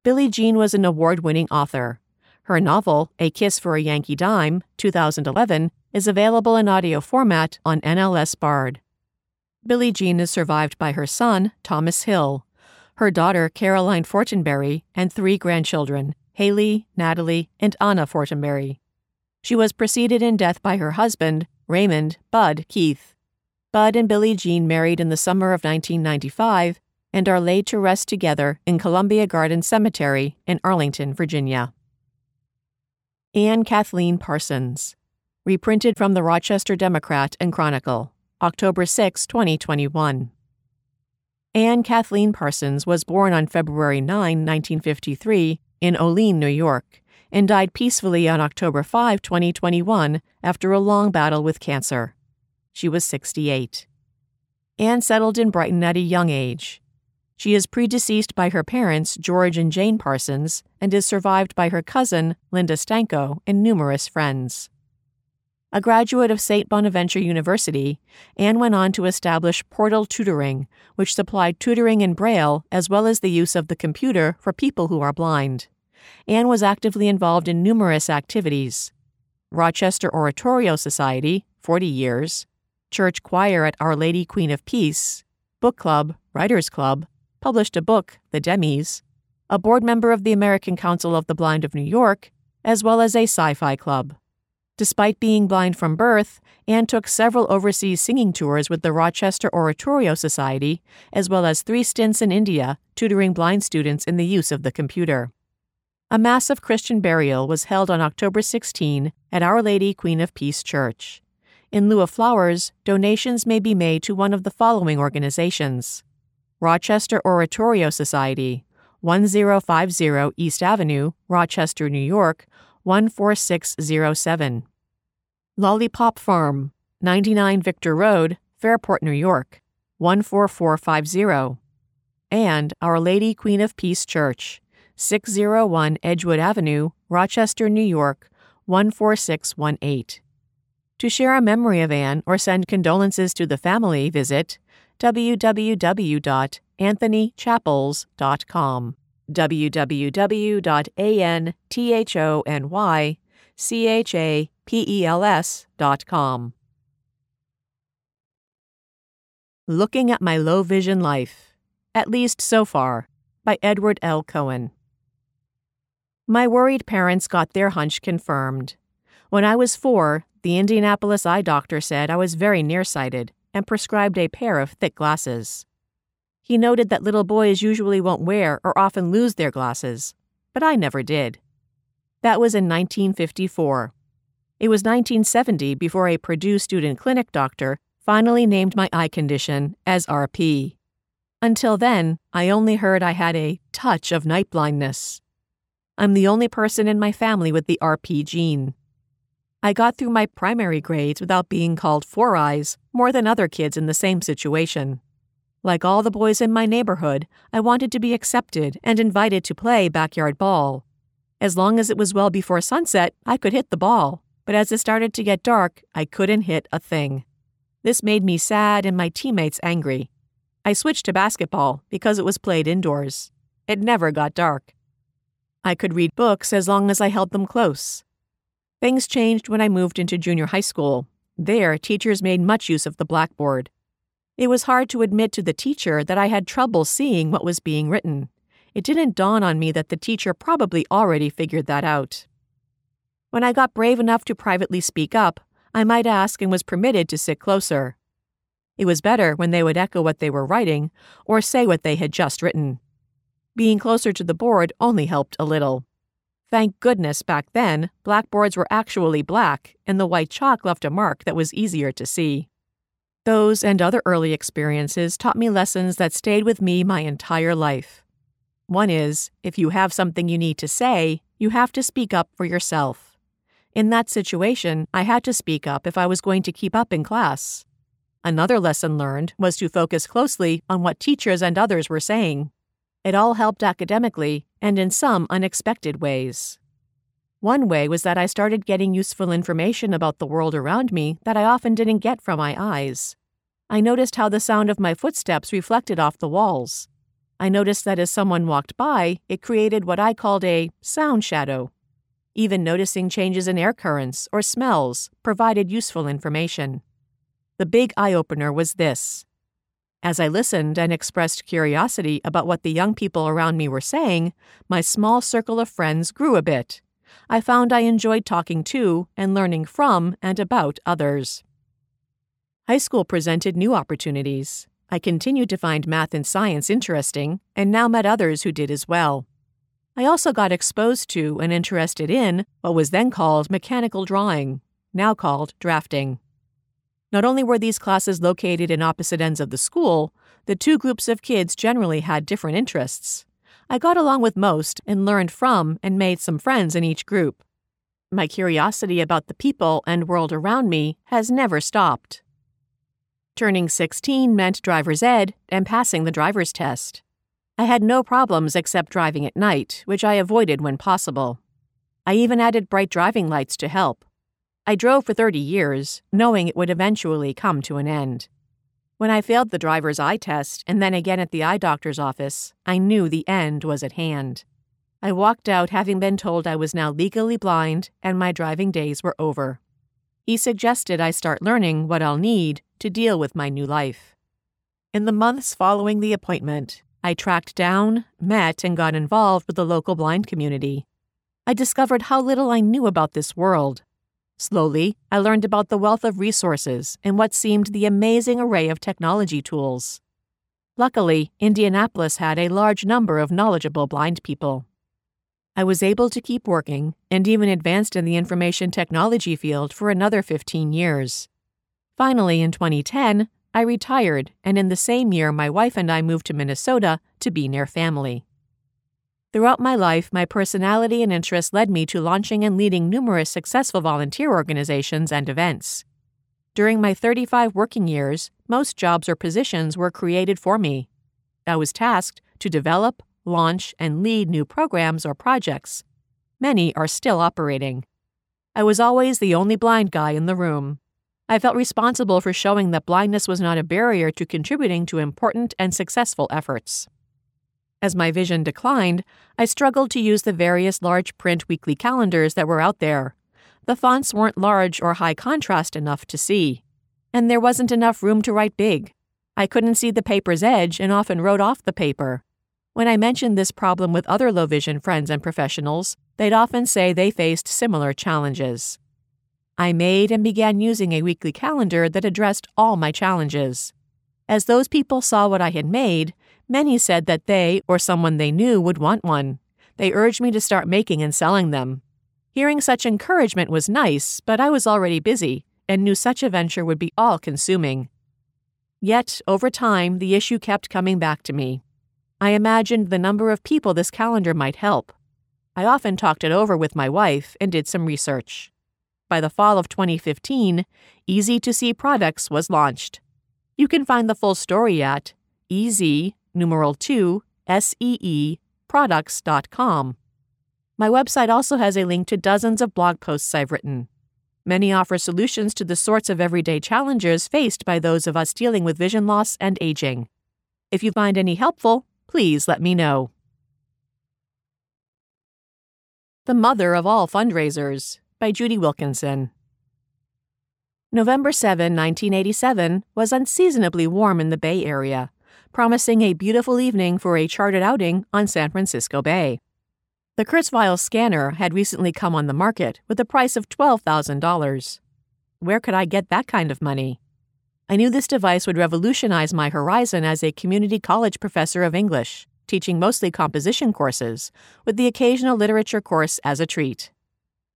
Billie Jean was an award winning author. Her novel, A Kiss for a Yankee Dime, 2011, is available in audio format on NLS Bard. Billie Jean is survived by her son, Thomas Hill, her daughter, Caroline Fortenberry, and three grandchildren, Haley, Natalie, and Anna Fortenberry. She was preceded in death by her husband, Raymond Bud Keith. Bud and Billie Jean married in the summer of 1995 and are laid to rest together in Columbia Garden Cemetery in Arlington, Virginia. Anne Kathleen Parsons reprinted from the Rochester Democrat and Chronicle, October 6, 2021. Anne Kathleen Parsons was born on February 9, 1953, in Olean, New York, and died peacefully on October 5, 2021, after a long battle with cancer. She was 68. Anne settled in Brighton at a young age. She is predeceased by her parents, George and Jane Parsons, and is survived by her cousin, Linda Stanko, and numerous friends. A graduate of St. Bonaventure University, Anne went on to establish Portal Tutoring, which supplied tutoring in Braille as well as the use of the computer for people who are blind. Anne was actively involved in numerous activities Rochester Oratorio Society, 40 years, Church Choir at Our Lady Queen of Peace, Book Club, Writers Club, published a book, The Demis, a board member of the American Council of the Blind of New York, as well as a sci fi club. Despite being blind from birth, Anne took several overseas singing tours with the Rochester Oratorio Society, as well as three stints in India, tutoring blind students in the use of the computer. A massive Christian burial was held on October 16 at Our Lady Queen of Peace Church. In lieu of flowers, donations may be made to one of the following organizations Rochester Oratorio Society, 1050 East Avenue, Rochester, New York, 14607. Lollipop Farm, 99 Victor Road, Fairport, New York, 14450. And Our Lady Queen of Peace Church, 601 Edgewood Avenue, Rochester, New York, 14618. To share a memory of Anne or send condolences to the family, visit www.anthonychapels.com www.anthonychapels.com. Looking at My Low Vision Life, At Least So Far, by Edward L. Cohen. My worried parents got their hunch confirmed. When I was four, the Indianapolis eye doctor said I was very nearsighted and prescribed a pair of thick glasses. He noted that little boys usually won't wear or often lose their glasses, but I never did. That was in 1954. It was 1970 before a Purdue student clinic doctor finally named my eye condition as RP. Until then, I only heard I had a touch of night blindness. I'm the only person in my family with the RP gene. I got through my primary grades without being called Four Eyes more than other kids in the same situation. Like all the boys in my neighborhood, I wanted to be accepted and invited to play backyard ball. As long as it was well before sunset, I could hit the ball, but as it started to get dark, I couldn't hit a thing. This made me sad and my teammates angry. I switched to basketball because it was played indoors. It never got dark. I could read books as long as I held them close. Things changed when I moved into junior high school. There, teachers made much use of the blackboard. It was hard to admit to the teacher that I had trouble seeing what was being written. It didn't dawn on me that the teacher probably already figured that out. When I got brave enough to privately speak up, I might ask and was permitted to sit closer. It was better when they would echo what they were writing or say what they had just written. Being closer to the board only helped a little. Thank goodness back then, blackboards were actually black, and the white chalk left a mark that was easier to see. Those and other early experiences taught me lessons that stayed with me my entire life. One is if you have something you need to say, you have to speak up for yourself. In that situation, I had to speak up if I was going to keep up in class. Another lesson learned was to focus closely on what teachers and others were saying. It all helped academically and in some unexpected ways. One way was that I started getting useful information about the world around me that I often didn't get from my eyes. I noticed how the sound of my footsteps reflected off the walls. I noticed that as someone walked by, it created what I called a sound shadow. Even noticing changes in air currents or smells provided useful information. The big eye opener was this. As I listened and expressed curiosity about what the young people around me were saying, my small circle of friends grew a bit. I found I enjoyed talking to and learning from and about others. High school presented new opportunities. I continued to find math and science interesting and now met others who did as well. I also got exposed to and interested in what was then called mechanical drawing, now called drafting. Not only were these classes located in opposite ends of the school, the two groups of kids generally had different interests. I got along with most and learned from and made some friends in each group. My curiosity about the people and world around me has never stopped. Turning 16 meant driver's ed and passing the driver's test. I had no problems except driving at night, which I avoided when possible. I even added bright driving lights to help. I drove for 30 years, knowing it would eventually come to an end. When I failed the driver's eye test and then again at the eye doctor's office, I knew the end was at hand. I walked out having been told I was now legally blind and my driving days were over. He suggested I start learning what I'll need to deal with my new life. In the months following the appointment, I tracked down, met, and got involved with the local blind community. I discovered how little I knew about this world. Slowly, I learned about the wealth of resources and what seemed the amazing array of technology tools. Luckily, Indianapolis had a large number of knowledgeable blind people. I was able to keep working and even advanced in the information technology field for another 15 years. Finally, in 2010, I retired, and in the same year, my wife and I moved to Minnesota to be near family. Throughout my life, my personality and interests led me to launching and leading numerous successful volunteer organizations and events. During my 35 working years, most jobs or positions were created for me. I was tasked to develop, launch, and lead new programs or projects. Many are still operating. I was always the only blind guy in the room. I felt responsible for showing that blindness was not a barrier to contributing to important and successful efforts. As my vision declined, I struggled to use the various large print weekly calendars that were out there. The fonts weren't large or high contrast enough to see, and there wasn't enough room to write big. I couldn't see the paper's edge and often wrote off the paper. When I mentioned this problem with other low vision friends and professionals, they'd often say they faced similar challenges. I made and began using a weekly calendar that addressed all my challenges. As those people saw what I had made, many said that they or someone they knew would want one. They urged me to start making and selling them. Hearing such encouragement was nice, but I was already busy and knew such a venture would be all consuming. Yet, over time, the issue kept coming back to me. I imagined the number of people this calendar might help. I often talked it over with my wife and did some research by the fall of 2015, Easy to See Products was launched. You can find the full story at ez numeral 2 see products.com. My website also has a link to dozens of blog posts I've written. Many offer solutions to the sorts of everyday challenges faced by those of us dealing with vision loss and aging. If you find any helpful, please let me know. The mother of all fundraisers by Judy Wilkinson. November 7, 1987, was unseasonably warm in the Bay Area, promising a beautiful evening for a chartered outing on San Francisco Bay. The Kurzweil scanner had recently come on the market with a price of $12,000. Where could I get that kind of money? I knew this device would revolutionize my horizon as a community college professor of English, teaching mostly composition courses, with the occasional literature course as a treat.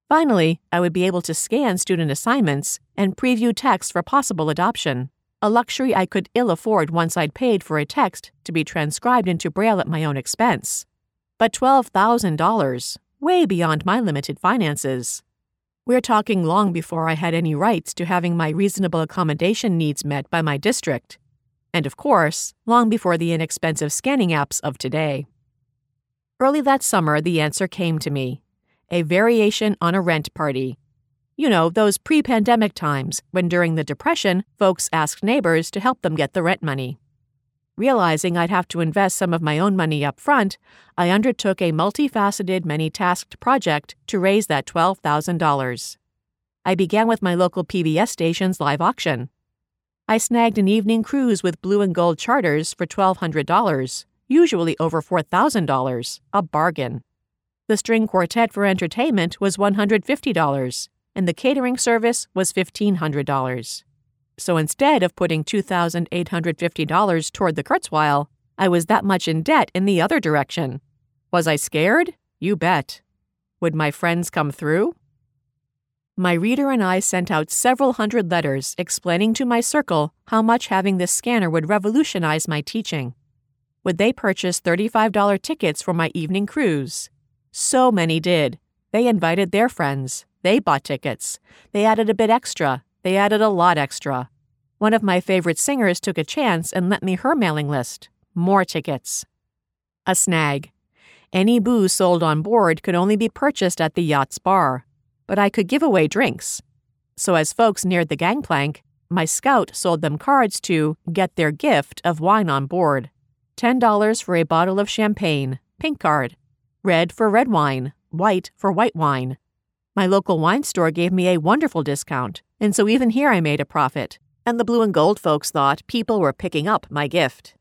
Finally, I would be able to scan student assignments and preview text for possible adoption, a luxury I could ill afford once I'd paid for a text to be transcribed into Braille at my own expense. But $12,000, way beyond my limited finances. We're talking long before I had any rights to having my reasonable accommodation needs met by my district. And of course, long before the inexpensive scanning apps of today. Early that summer, the answer came to me a variation on a rent party. You know, those pre pandemic times when during the Depression, folks asked neighbors to help them get the rent money. Realizing I'd have to invest some of my own money up front, I undertook a multifaceted, many tasked project to raise that $12,000. I began with my local PBS station's live auction. I snagged an evening cruise with blue and gold charters for $1,200, usually over $4,000, a bargain. The string quartet for entertainment was $150, and the catering service was $1,500. So instead of putting $2,850 toward the Kurzweil, I was that much in debt in the other direction. Was I scared? You bet. Would my friends come through? My reader and I sent out several hundred letters explaining to my circle how much having this scanner would revolutionize my teaching. Would they purchase $35 tickets for my evening cruise? So many did. They invited their friends. They bought tickets. They added a bit extra. They added a lot extra. One of my favorite singers took a chance and lent me her mailing list. More tickets. A snag. Any booze sold on board could only be purchased at the yacht's bar, but I could give away drinks. So as folks neared the gangplank, my scout sold them cards to get their gift of wine on board. $10 for a bottle of champagne, pink card. Red for red wine, white for white wine. My local wine store gave me a wonderful discount, and so even here I made a profit, and the blue and gold folks thought people were picking up my gift.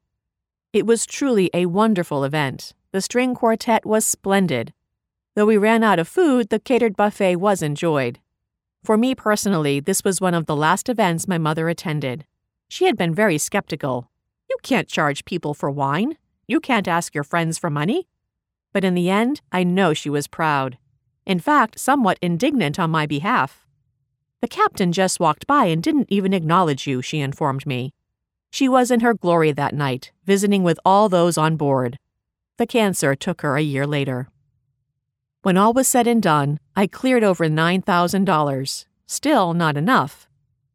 It was truly a wonderful event. The string quartet was splendid. Though we ran out of food, the catered buffet was enjoyed. For me personally, this was one of the last events my mother attended. She had been very skeptical. You can't charge people for wine. You can't ask your friends for money. But in the end, I know she was proud in fact, somewhat indignant on my behalf. The captain just walked by and didn't even acknowledge you, she informed me. She was in her glory that night, visiting with all those on board. The cancer took her a year later. When all was said and done, I cleared over $9,000. Still not enough.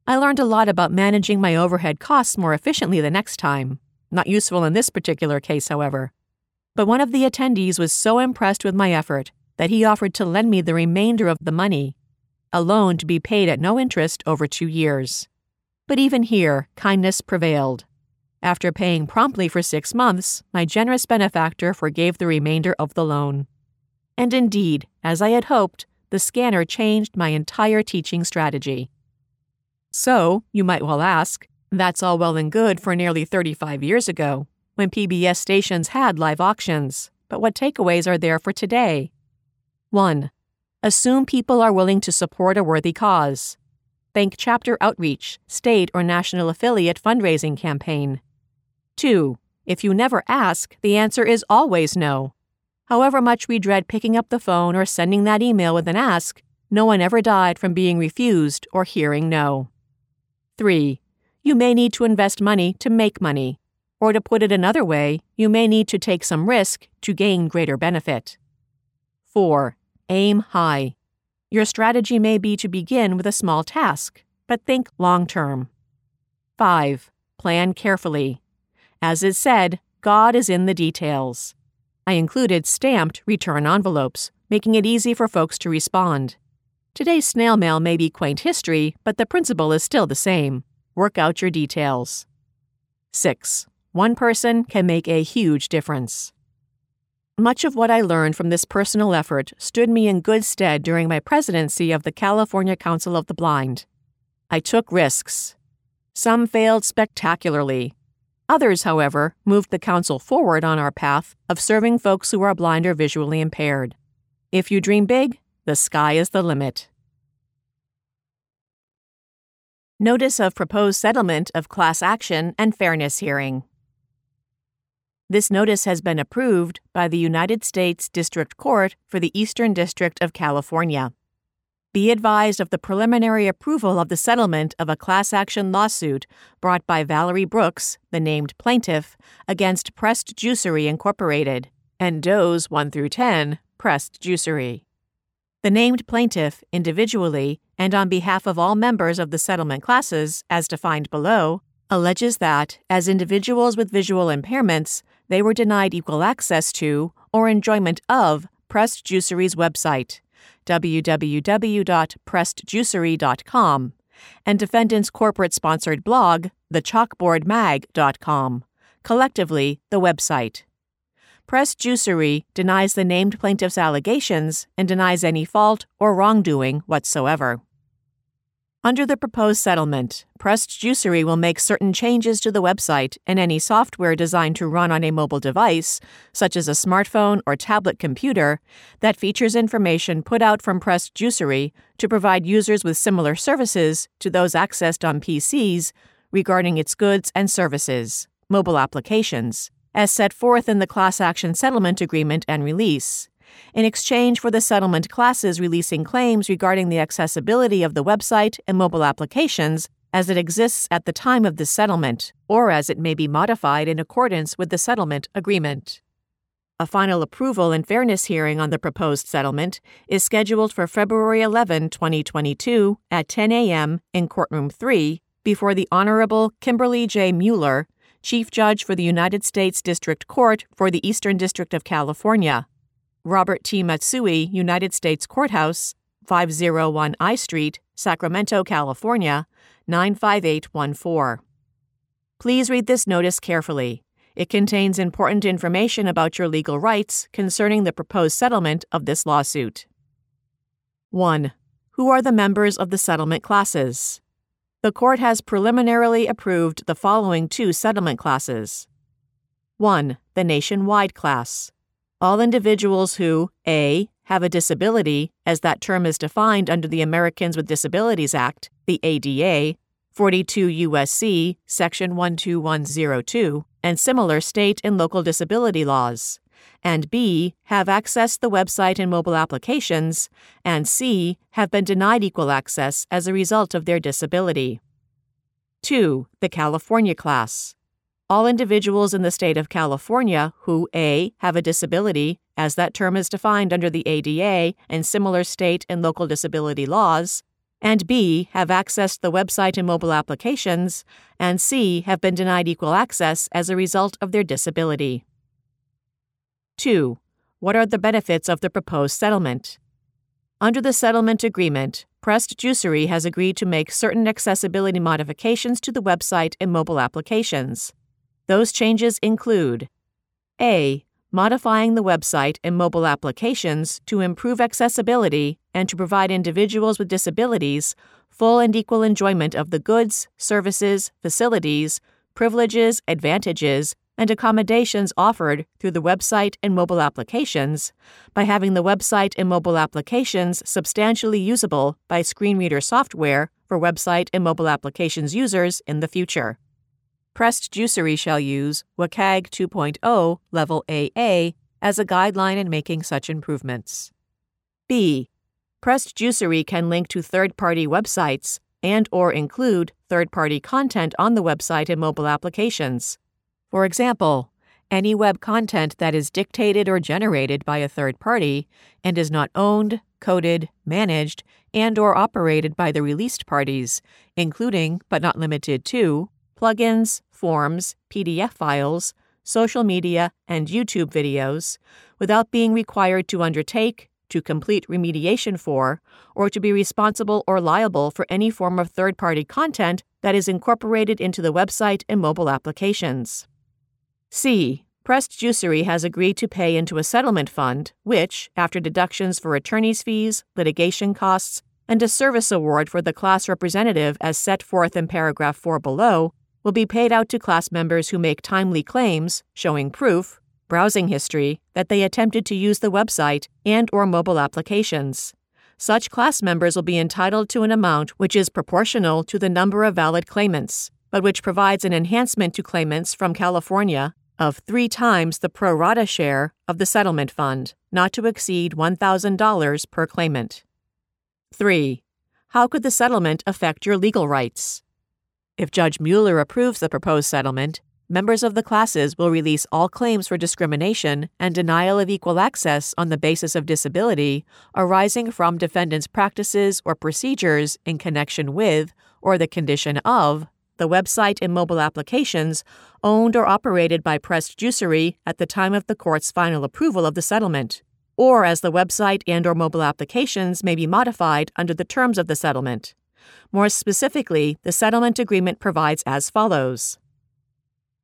I learned a lot about managing my overhead costs more efficiently the next time. Not useful in this particular case, however. But one of the attendees was so impressed with my effort that he offered to lend me the remainder of the money, a loan to be paid at no interest over two years. But even here, kindness prevailed. After paying promptly for six months, my generous benefactor forgave the remainder of the loan. And indeed, as I had hoped, the scanner changed my entire teaching strategy. So, you might well ask, that's all well and good for nearly 35 years ago, when PBS stations had live auctions, but what takeaways are there for today? 1. Assume people are willing to support a worthy cause. Think chapter outreach, state or national affiliate fundraising campaign. 2. If you never ask, the answer is always no. However much we dread picking up the phone or sending that email with an ask, no one ever died from being refused or hearing no. 3. You may need to invest money to make money. Or to put it another way, you may need to take some risk to gain greater benefit. 4. Aim high. Your strategy may be to begin with a small task, but think long term. 5. Plan carefully. As is said, God is in the details. I included stamped return envelopes, making it easy for folks to respond. Today's snail mail may be quaint history, but the principle is still the same. Work out your details. 6. One person can make a huge difference. Much of what I learned from this personal effort stood me in good stead during my presidency of the California Council of the Blind. I took risks. Some failed spectacularly. Others, however, moved the Council forward on our path of serving folks who are blind or visually impaired. If you dream big, the sky is the limit. Notice of Proposed Settlement of Class Action and Fairness Hearing. This notice has been approved by the United States District Court for the Eastern District of California. Be advised of the preliminary approval of the settlement of a class action lawsuit brought by Valerie Brooks, the named plaintiff, against Pressed Juicery Incorporated, and Does 1 through 10, Pressed Juicery. The named plaintiff, individually and on behalf of all members of the settlement classes, as defined below, alleges that, as individuals with visual impairments, they were denied equal access to or enjoyment of Pressed Juicery's website, www.pressedjuicery.com, and defendant's corporate sponsored blog, thechalkboardmag.com, collectively the website. Pressed Juicery denies the named plaintiff's allegations and denies any fault or wrongdoing whatsoever. Under the proposed settlement, Pressed Juicery will make certain changes to the website and any software designed to run on a mobile device, such as a smartphone or tablet computer, that features information put out from Pressed Juicery to provide users with similar services to those accessed on PCs regarding its goods and services, mobile applications, as set forth in the class action settlement agreement and release, in exchange for the settlement classes releasing claims regarding the accessibility of the website and mobile applications as it exists at the time of the settlement, or as it may be modified in accordance with the settlement agreement. A final approval and fairness hearing on the proposed settlement is scheduled for February 11, 2022, at 10 a.m. in Courtroom 3 before the Honorable Kimberly J. Mueller, Chief Judge for the United States District Court for the Eastern District of California, Robert T. Matsui, United States Courthouse, 501 I Street, Sacramento, California, 95814. Please read this notice carefully. It contains important information about your legal rights concerning the proposed settlement of this lawsuit. 1. Who are the members of the settlement classes? the court has preliminarily approved the following two settlement classes 1. The nationwide class. All individuals who a. have a disability, as that term is defined under the Americans with Disabilities Act, the ADA, 42 U.S.C. Section 12102, and similar state and local disability laws, and B, have accessed the website and mobile applications, and C, have been denied equal access as a result of their disability. 2. The California class. All individuals in the state of California who A. have a disability, as that term is defined under the ADA and similar state and local disability laws, and B. have accessed the website and mobile applications, and C. have been denied equal access as a result of their disability. 2. What are the benefits of the proposed settlement? Under the settlement agreement, Pressed Juicery has agreed to make certain accessibility modifications to the website and mobile applications. Those changes include A. Modifying the website and mobile applications to improve accessibility and to provide individuals with disabilities full and equal enjoyment of the goods, services, facilities, privileges, advantages, and accommodations offered through the website and mobile applications by having the website and mobile applications substantially usable by screen reader software for website and mobile applications users in the future. Pressed Juicery shall use WCAG 2.0 Level AA as a guideline in making such improvements. B. Pressed Juicery can link to third-party websites and or include third-party content on the website and mobile applications. For example, any web content that is dictated or generated by a third party and is not owned, coded, managed, and or operated by the released parties, including but not limited to plugins, forms, PDF files, social media, and YouTube videos, without being required to undertake, to complete remediation for, or to be responsible or liable for any form of third party content that is incorporated into the website and mobile applications. C. Pressed Juicery has agreed to pay into a settlement fund, which, after deductions for attorney's fees, litigation costs, and a service award for the class representative as set forth in paragraph 4 below, will be paid out to class members who make timely claims showing proof, browsing history, that they attempted to use the website and or mobile applications. Such class members will be entitled to an amount which is proportional to the number of valid claimants, but which provides an enhancement to claimants from California of three times the pro rata share of the settlement fund, not to exceed $1,000 per claimant. 3. How could the settlement affect your legal rights? If Judge Mueller approves the proposed settlement, members of the classes will release all claims for discrimination and denial of equal access on the basis of disability arising from defendants' practices or procedures in connection with or the condition of the website and mobile applications owned or operated by Pressed Juicery at the time of the court's final approval of the settlement, or as the website and or mobile applications may be modified under the terms of the settlement. More specifically, the settlement agreement provides as follows.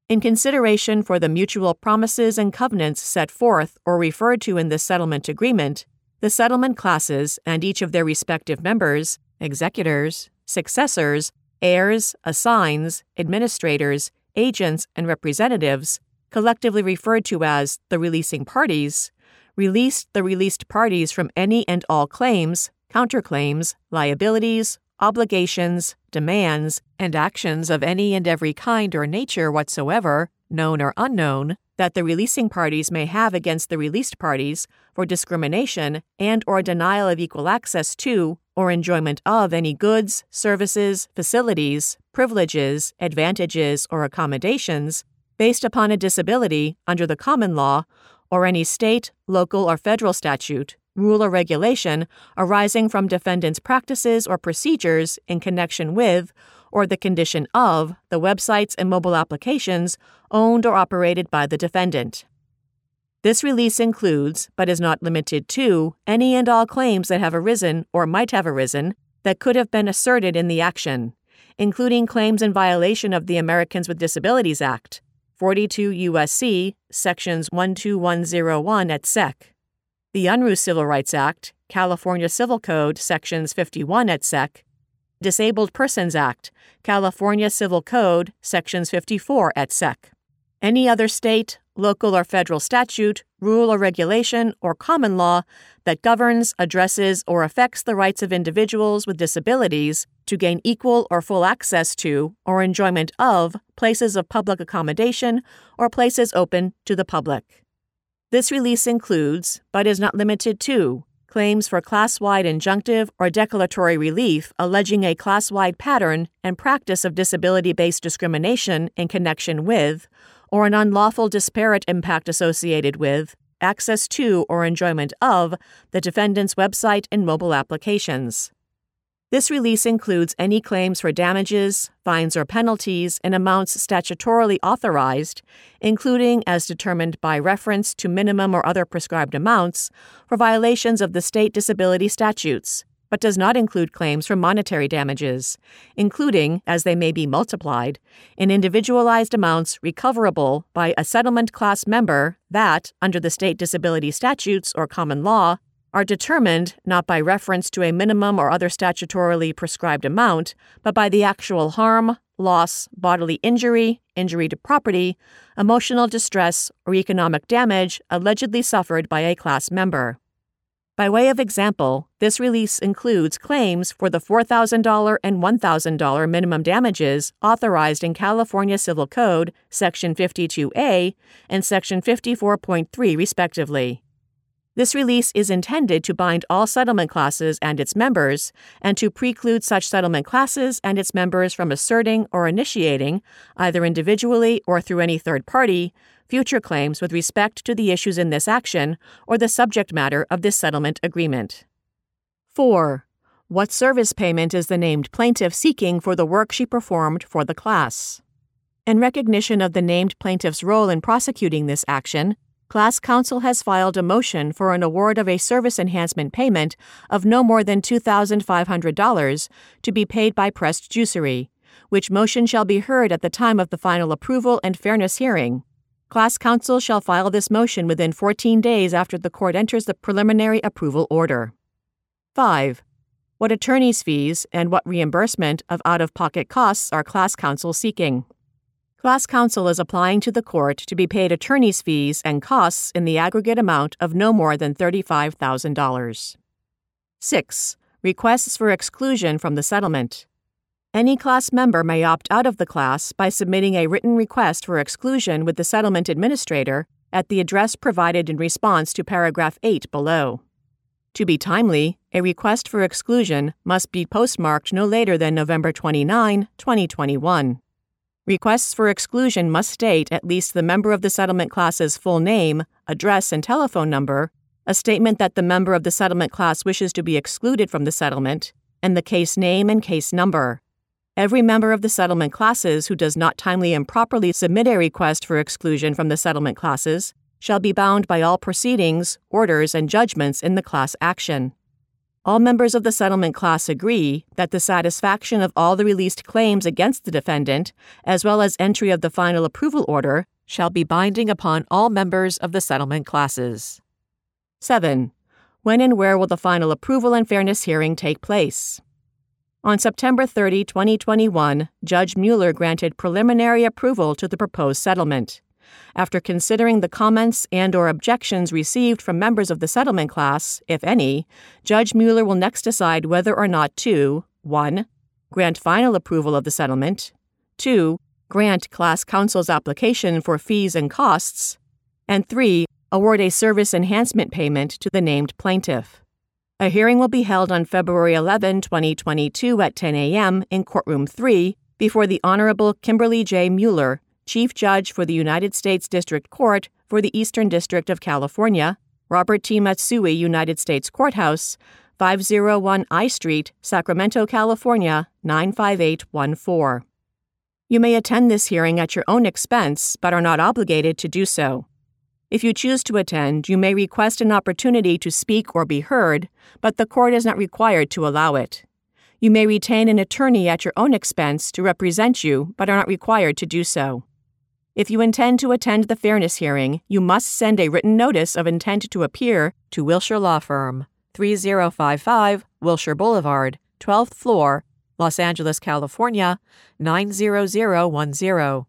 In consideration for the mutual promises and covenants set forth or referred to in this settlement agreement, the settlement classes and each of their respective members, executors, successors, heirs, assigns, administrators, agents, and representatives, collectively referred to as the releasing parties, released the released parties from any and all claims, counterclaims, liabilities, obligations, demands, and actions of any and every kind or nature whatsoever, known or unknown, that the releasing parties may have against the released parties for discrimination and or denial of equal access to or enjoyment of any goods, services, facilities, privileges, advantages, or accommodations based upon a disability under the common law or any state, local, or federal statute, rule, or regulation arising from defendant's practices or procedures in connection with or the condition of the websites and mobile applications owned or operated by the defendant. This release includes, but is not limited to, any and all claims that have arisen or might have arisen that could have been asserted in the action, including claims in violation of the Americans with Disabilities Act, 42 U.S.C. Sections 12101 et seq. The Unruh Civil Rights Act, California Civil Code Sections 51 et seq. Disabled Persons Act, California Civil Code Sections 54 et seq. Any other state, local, or federal statute, rule, or regulation, or common law that governs, addresses, or affects the rights of individuals with disabilities to gain equal or full access to or enjoyment of places of public accommodation or places open to the public. This release includes, but is not limited to, claims for class wide injunctive or declaratory relief alleging a class wide pattern and practice of disability based discrimination in connection with, or an unlawful disparate impact associated with, access to or enjoyment of the defendant's website and mobile applications. This release includes any claims for damages, fines, or penalties in amounts statutorily authorized, including as determined by reference to minimum or other prescribed amounts, for violations of the state disability statutes, but does not include claims for monetary damages, including, as they may be multiplied, in individualized amounts recoverable by a settlement class member that, under the state disability statutes or common law, are determined not by reference to a minimum or other statutorily prescribed amount, but by the actual harm, loss, bodily injury, injury to property, emotional distress, or economic damage allegedly suffered by a class member. By way of example, this release includes claims for the $4,000 and $1,000 minimum damages authorized in California Civil Code, Section 52A and Section 54.3, respectively. This release is intended to bind all settlement classes and its members, and to preclude such settlement classes and its members from asserting or initiating, either individually or through any third party, future claims with respect to the issues in this action or the subject matter of this settlement agreement. 4. What service payment is the named plaintiff seeking for the work she performed for the class? In recognition of the named plaintiff's role in prosecuting this action, Class Counsel has filed a motion for an award of a service enhancement payment of no more than $2,500 to be paid by Pressed Juicery, which motion shall be heard at the time of the final approval and fairness hearing. Class Counsel shall file this motion within 14 days after the court enters the preliminary approval order. 5. What attorney's fees and what reimbursement of out of pocket costs are Class Counsel seeking? Class counsel is applying to the court to be paid attorney's fees and costs in the aggregate amount of no more than $35,000. 6. Requests for exclusion from the settlement. Any class member may opt out of the class by submitting a written request for exclusion with the settlement administrator at the address provided in response to paragraph 8 below. To be timely, a request for exclusion must be postmarked no later than November 29, 2021. Requests for exclusion must state at least the member of the settlement class's full name, address, and telephone number, a statement that the member of the settlement class wishes to be excluded from the settlement, and the case name and case number. Every member of the settlement classes who does not timely and properly submit a request for exclusion from the settlement classes shall be bound by all proceedings, orders, and judgments in the class action. All members of the settlement class agree that the satisfaction of all the released claims against the defendant, as well as entry of the final approval order, shall be binding upon all members of the settlement classes. 7. When and where will the final approval and fairness hearing take place? On September 30, 2021, Judge Mueller granted preliminary approval to the proposed settlement. After considering the comments and or objections received from members of the settlement class, if any, Judge Mueller will next decide whether or not to 1. grant final approval of the settlement, 2. grant class counsel's application for fees and costs, and 3. award a service enhancement payment to the named plaintiff. A hearing will be held on February 11, 2022 at 10 a.m. in courtroom 3 before the Honorable Kimberly J. Mueller, Chief Judge for the United States District Court for the Eastern District of California, Robert T. Matsui United States Courthouse, 501 I Street, Sacramento, California 95814. You may attend this hearing at your own expense, but are not obligated to do so. If you choose to attend, you may request an opportunity to speak or be heard, but the court is not required to allow it. You may retain an attorney at your own expense to represent you, but are not required to do so. If you intend to attend the fairness hearing, you must send a written notice of intent to appear to Wilshire Law Firm, 3055 Wilshire Boulevard, 12th floor, Los Angeles, California 90010.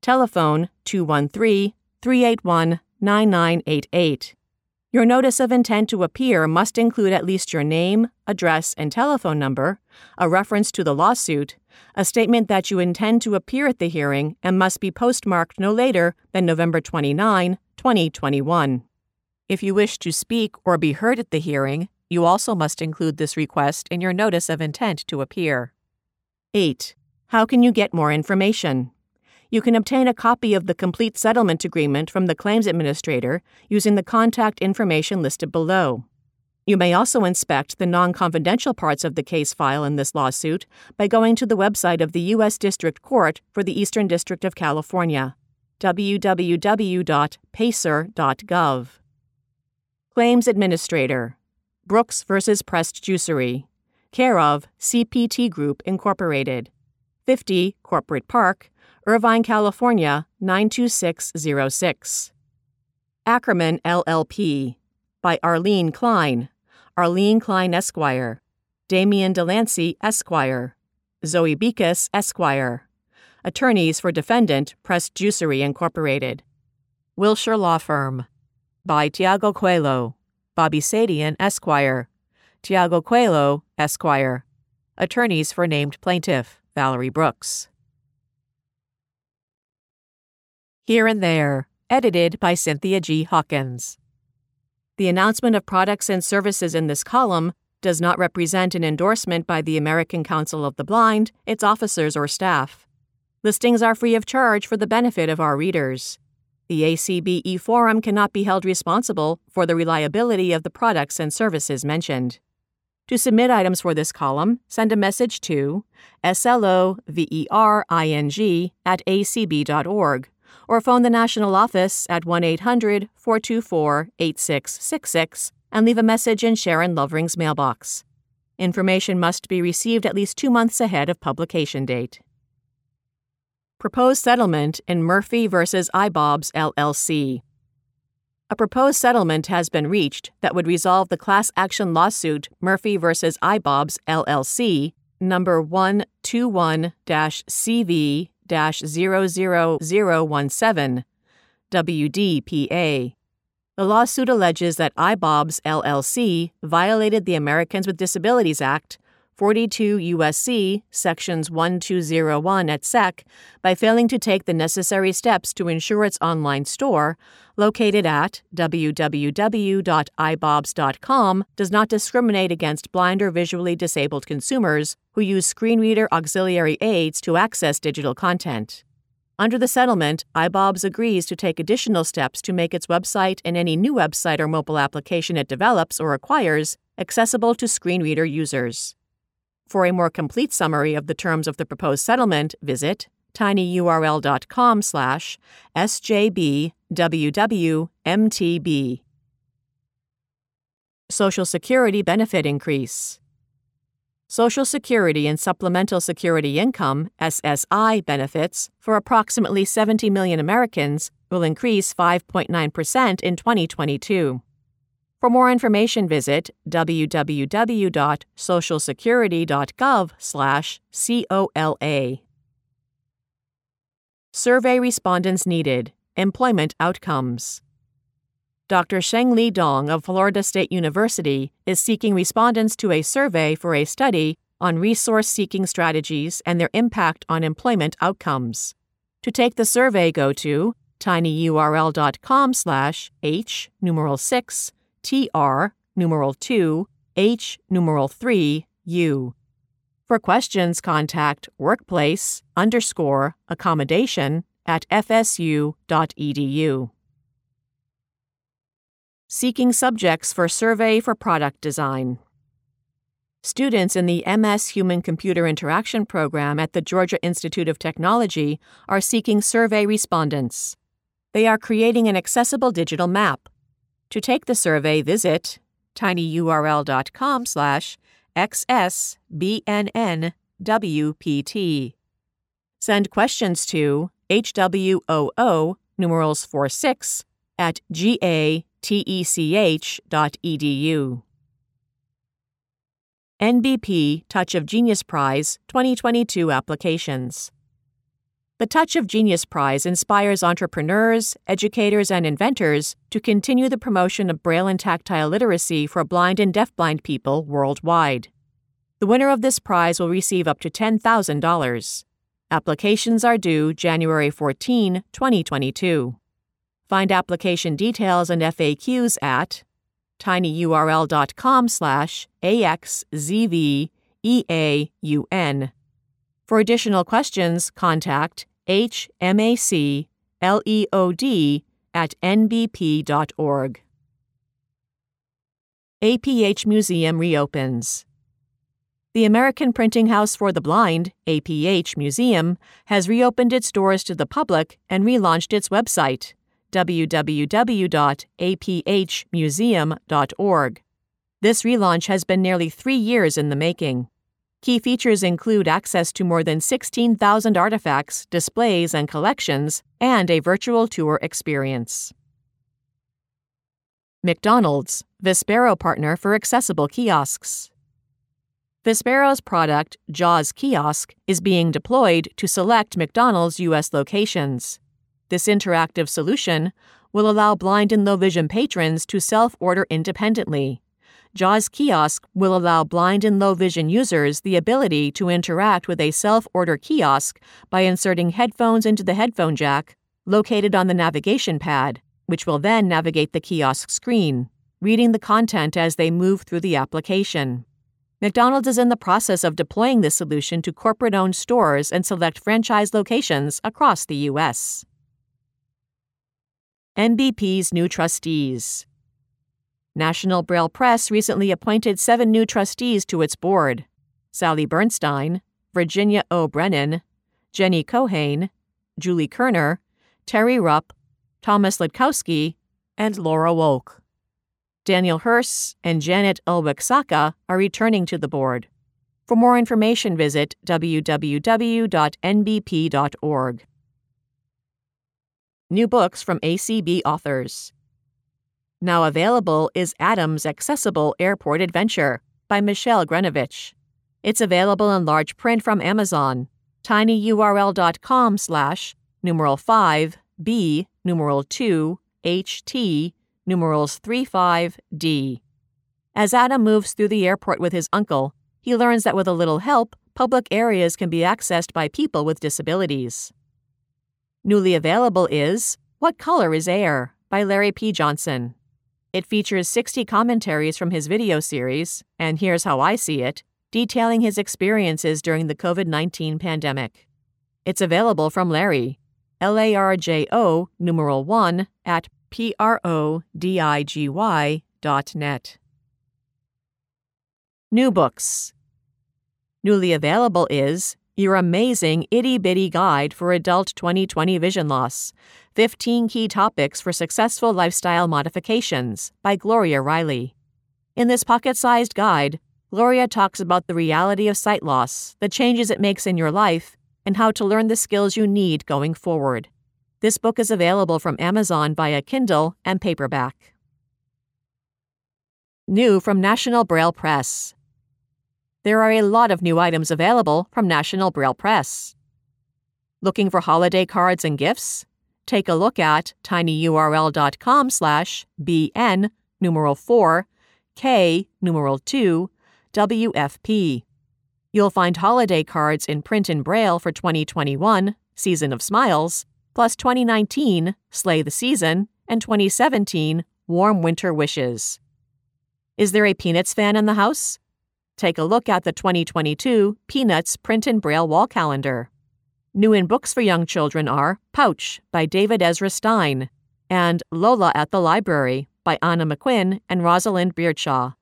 Telephone 213 381 9988. Your notice of intent to appear must include at least your name, address, and telephone number, a reference to the lawsuit, a statement that you intend to appear at the hearing, and must be postmarked no later than November 29, 2021. If you wish to speak or be heard at the hearing, you also must include this request in your notice of intent to appear. 8. How can you get more information? You can obtain a copy of the complete settlement agreement from the claims administrator using the contact information listed below. You may also inspect the non confidential parts of the case file in this lawsuit by going to the website of the U.S. District Court for the Eastern District of California, www.pacer.gov. Claims Administrator Brooks v. Pressed Juicery, care of CPT Group Incorporated, 50 Corporate Park, Irvine, California 92606. Akerman LLP by Arlene Klein, Arlene Klein Esquire, Damian Delancey Esquire, Zoe Bekas Esquire. Attorneys for Defendant Pressed Juicery Incorporated. Wilshire Law Firm by Thiago Coelho, Bobby Saadian Esquire, Thiago Coelho Esquire. Attorneys for named plaintiff Valerie Brooks. Here and There, edited by Cynthia G. Hawkins. The announcement of products and services in this column does not represent an endorsement by the American Council of the Blind, its officers, or staff. Listings are free of charge for the benefit of our readers. The ACB eForum cannot be held responsible for the reliability of the products and services mentioned. To submit items for this column, send a message to slovering at acb.org or phone the national office at 1 800 424 8666 and leave a message in Sharon Lovering's mailbox. Information must be received at least two months ahead of publication date. Proposed settlement in Murphy v. iBobs LLC. A proposed settlement has been reached that would resolve the class action lawsuit Murphy v. iBobs LLC, number 121 CV 00017, WDPA. The lawsuit alleges that iBobs LLC violated the Americans with Disabilities Act 42 U.S.C. sections 1201 et seq by failing to take the necessary steps to ensure its online store, located at www.ibobs.com, does not discriminate against blind or visually disabled consumers who use screen reader auxiliary aids to access digital content. Under the settlement, iBobs agrees to take additional steps to make its website and any new website or mobile application it develops or acquires accessible to screen reader users. For a more complete summary of the terms of the proposed settlement, visit tinyurl.com slash sjb-settlement. Social Security benefit increase. Social Security and Supplemental Security Income SSI benefits for approximately 70 million Americans will increase 5.9% in 2022. For more information visit www.socialsecurity.gov/COLA. Survey respondents needed. Employment outcomes. Dr. Shengli Dong of Florida State University is seeking respondents to a survey for a study on resource seeking strategies and their impact on employment outcomes. To take the survey, go to tinyurl.com slash h numeral 6 tr numeral 2 h numeral 3 u. For questions, contact workplace underscore accommodation at fsu.edu. Seeking subjects for survey for product design. Students in the MS Human Computer Interaction program at the Georgia Institute of Technology are seeking survey respondents. They are creating an accessible digital map. To take the survey, visit tinyurl.com slash xsbnnwpt. Send questions to hwoo numerals 46 at gatech.edu. NBP Touch of Genius Prize 2022 applications. The Touch of Genius Prize inspires entrepreneurs, educators, and inventors to continue the promotion of Braille and tactile literacy for blind and deafblind people worldwide. The winner of this prize will receive up to $10,000. Applications are due January 14, 2022. Find application details and FAQs at tinyurl.com slash axzveaun. For additional questions, contact hmacleod at nbp.org. APH Museum reopens. The American Printing House for the Blind, APH Museum, has reopened its doors to the public and relaunched its website, www.aphmuseum.org. This relaunch has been nearly three years in the making. Key features include access to more than 16,000 artifacts, displays, and collections, and a virtual tour experience. McDonald's, Vispero partner for accessible kiosks. Vispero's product, JAWS Kiosk, is being deployed to select McDonald's U.S. locations. This interactive solution will allow blind and low vision patrons to self order independently. JAWS Kiosk will allow blind and low vision users the ability to interact with a self order kiosk by inserting headphones into the headphone jack located on the navigation pad, which will then navigate the kiosk screen, reading the content as they move through the application. McDonald's is in the process of deploying this solution to corporate owned stores and select franchise locations across the U.S. NBP's new trustees. National Braille Press recently appointed seven new trustees to its board Sally Bernstein, Virginia O. Brennan, Jenny Cohane, Julie Kerner, Terry Rupp, Thomas Litkowski, and Laura Wolk. Daniel Hurst and Janet Ulwick are returning to the board. For more information, visit www.nbp.org. New books from ACB authors. Now available is Adam's Accessible Airport Adventure by Michelle Grenovich. It's available in large print from Amazon. tinyurl.com slash numeral 5 b numeral 2 ht numerals 35D. As Adam moves through the airport with his uncle, he learns that with a little help, public areas can be accessed by people with disabilities. Newly available is What Color is Air by Larry P. Johnson. It features 60 commentaries from his video series, and here's how I see it, detailing his experiences during the COVID 19 pandemic. It's available from Larry, L A R J O numeral 1 at P-R-O-D-I-G-Y dot net. New books. Newly available is Your Amazing Itty Bitty Guide for Adult 2020 Vision Loss, 15 Key Topics for Successful Lifestyle Modifications by Gloria Riley. In this pocket sized guide, Gloria talks about the reality of sight loss, the changes it makes in your life, and how to learn the skills you need going forward. This book is available from Amazon via Kindle and paperback. New from National Braille Press. There are a lot of new items available from National Braille Press. Looking for holiday cards and gifts? Take a look at tinyurl.com slash bn numeral 4 k numeral 2 wfp. You'll find holiday cards in print and braille for 2021, Season of Smiles, plus 2019, Slay the Season, and 2017, Warm Winter Wishes. Is there a Peanuts fan in the house? Take a look at the 2022 Peanuts Print and Braille Wall Calendar. New in books for young children are Pouch by David Ezra Stein and Lola at the Library by Anna McQuinn and Rosalind Beardshaw.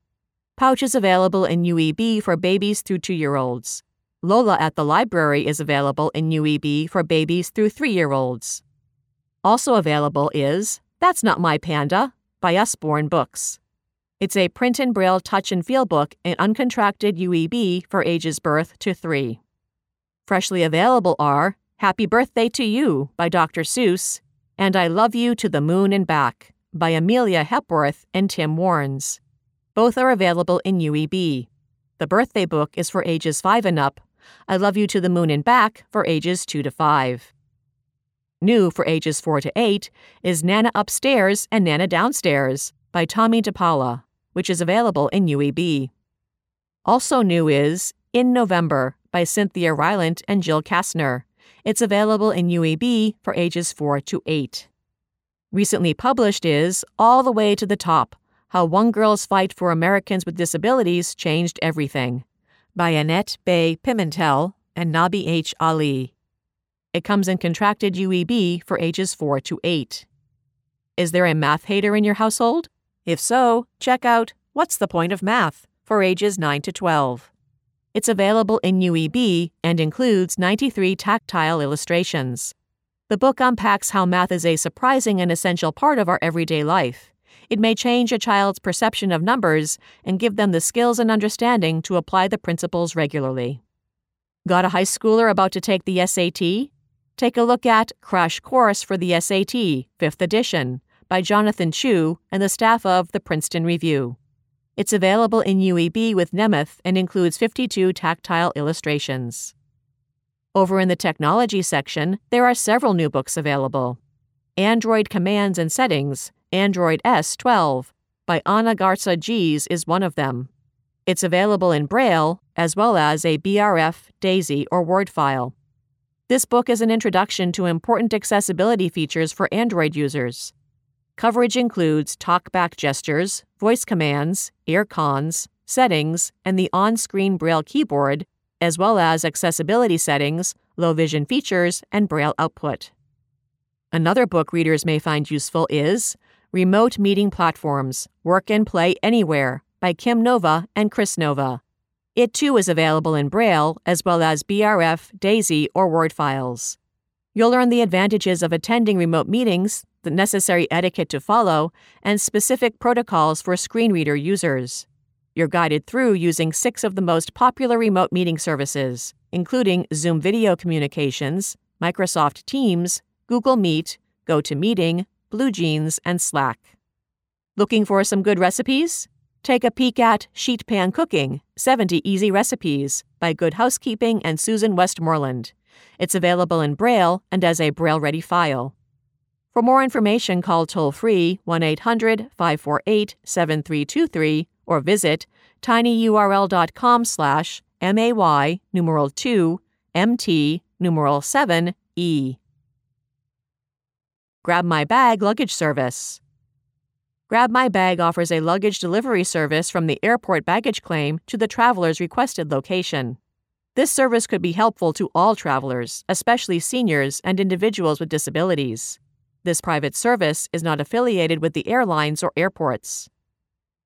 Pouch is available in UEB for babies through two year olds. Lola at the Library is available in UEB for babies through three year olds. Also available is That's Not My Panda by Usborne Books. It's a print and braille touch and feel book in uncontracted UEB for ages birth to three. Freshly available are Happy Birthday to You by Dr. Seuss and I Love You to the Moon and Back by Amelia Hepworth and Tim Warnes. Both are available in UEB. The birthday book is for ages 5 and up. I Love You to the Moon and Back for ages 2 to 5. New for ages 4 to 8 is Nana Upstairs and Nana Downstairs by Tomie dePaola, which is available in UEB. Also new is In November by Cynthia Rylant and Jill Kastner. It's available in UEB for ages 4 to 8. Recently published is All the Way to the Top how One Girl's Fight for Americans with Disabilities Changed Everything by Annette Bay Pimentel and Nabi H. Ali. It comes in contracted UEB for ages 4 to 8. Is there a math hater in your household? If so, check out What's the Point of Math for ages 9 to 12. It's available in UEB and includes 93 tactile illustrations. The book unpacks how math is a surprising and essential part of our everyday life it may change a child's perception of numbers and give them the skills and understanding to apply the principles regularly. Got a high schooler about to take the SAT? Take a look at Crash Course for the SAT, 5th edition, by Jonathan Chu and the staff of the Princeton Review. It's available in UEB with Nemeth and includes 52 tactile illustrations. Over in the technology section, there are several new books available. Android Commands and Settings Android S12 by Ana Garza Gees is one of them. It's available in Braille as well as a BRF, DAISY, or Word file. This book is an introduction to important accessibility features for Android users. Coverage includes talkback gestures, voice commands, earcons, settings, and the on screen Braille keyboard, as well as accessibility settings, low vision features, and Braille output. Another book readers may find useful is Remote Meeting Platforms Work and Play Anywhere by Kim Nova and Chris Nova. It too is available in Braille as well as BRF, DAISY, or Word files. You'll learn the advantages of attending remote meetings, the necessary etiquette to follow, and specific protocols for screen reader users. You're guided through using six of the most popular remote meeting services, including Zoom Video Communications, Microsoft Teams, Google Meet, GoToMeeting, BlueJeans, and Slack. Looking for some good recipes? Take a peek at Sheet Pan Cooking 70 Easy Recipes by Good Housekeeping and Susan Westmoreland. It's available in Braille and as a Braille ready file. For more information, call toll free 1 800 548 7323 or visit tinyurl.com slash MAY numeral 2 MT numeral 7 E. Grab My Bag luggage service. Grab My Bag offers a luggage delivery service from the airport baggage claim to the traveler's requested location. This service could be helpful to all travelers, especially seniors and individuals with disabilities. This private service is not affiliated with the airlines or airports.